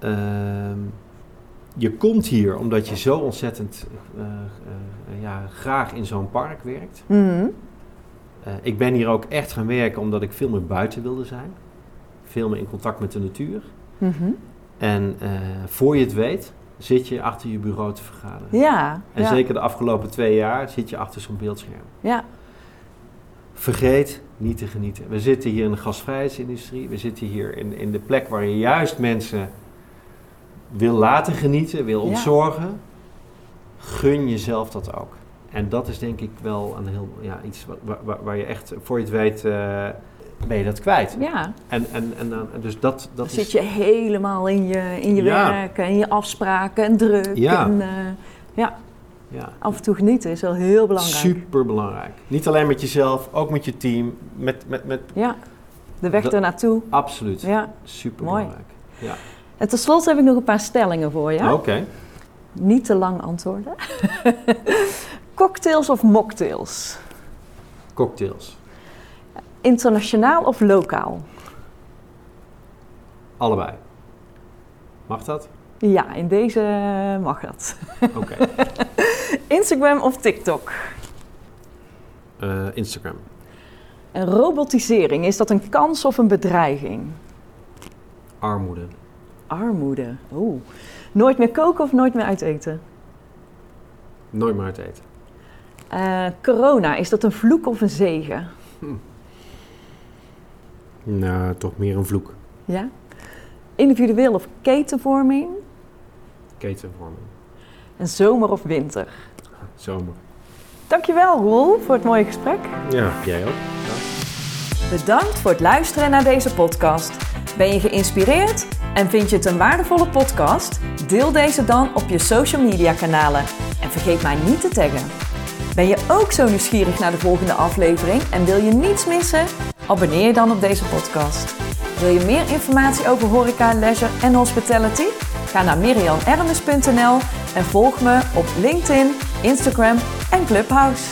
Ehm, je komt hier omdat je zo ontzettend eh, eh, ja, graag in zo'n park werkt. Mhm. Eh, ik ben hier ook echt gaan werken omdat ik veel meer buiten wilde zijn. Veel meer in contact met de natuur. Mhm. En voor je het weet, zit je achter je bureau te vergaderen. Ja. En ja. zeker de afgelopen twee jaar zit je achter zo'n beeldscherm. Ja. Vergeet niet te genieten. We zitten hier in de gasvrijheidsindustrie. We zitten hier in, in de plek waar je juist mensen wil laten genieten, wil Ja. ontzorgen. Gun jezelf dat ook. En dat is denk ik wel een heel, ja, iets wa- wa- waar, waar je echt, voor je het weet, eh, ben je dat kwijt. Ja. En, en, en dan, dus dat, dat Dan is... zit je helemaal in je, in je Ja. werk en je afspraken en druk. Ja. En, eh, Ja, Ja. af en toe genieten is wel heel belangrijk. Super belangrijk. Niet alleen met jezelf, ook met je team. Met, met, met, Ja, de weg ernaartoe. absoluut. Ja. Super belangrijk. Ja. En tenslotte heb ik nog een paar stellingen voor je. Oké. Niet te lang antwoorden. Cocktails of mocktails? Cocktails. Internationaal of lokaal? Allebei. Mag dat? Ja, in deze mag dat. Oké. Instagram of TikTok? Eh, Instagram. En robotisering, is dat een kans of een bedreiging? Armoede. Armoede. Oeh. Nooit meer koken of nooit meer uit eten? Nooit meer uit eten. Eh, corona, is dat een vloek of een zegen? Nou, toch meer een vloek. Ja. Individueel of ketenvorming? Ketenvorming. En zomer of winter? Zomer. Dankjewel Roel voor het mooie gesprek. Ja, jij ook. Bedankt voor het luisteren naar deze podcast. Ben je geïnspireerd en vind je het een waardevolle podcast? Deel deze dan op je social media kanalen en vergeet mij niet te taggen. Ben je ook zo nieuwsgierig naar de volgende aflevering en wil je niets missen? Abonneer je dan op deze podcast. Wil je meer informatie over horeca, leisure en hospitality? Ga naar mirianermes.nl en volg me op LinkedIn, Instagram en Clubhouse.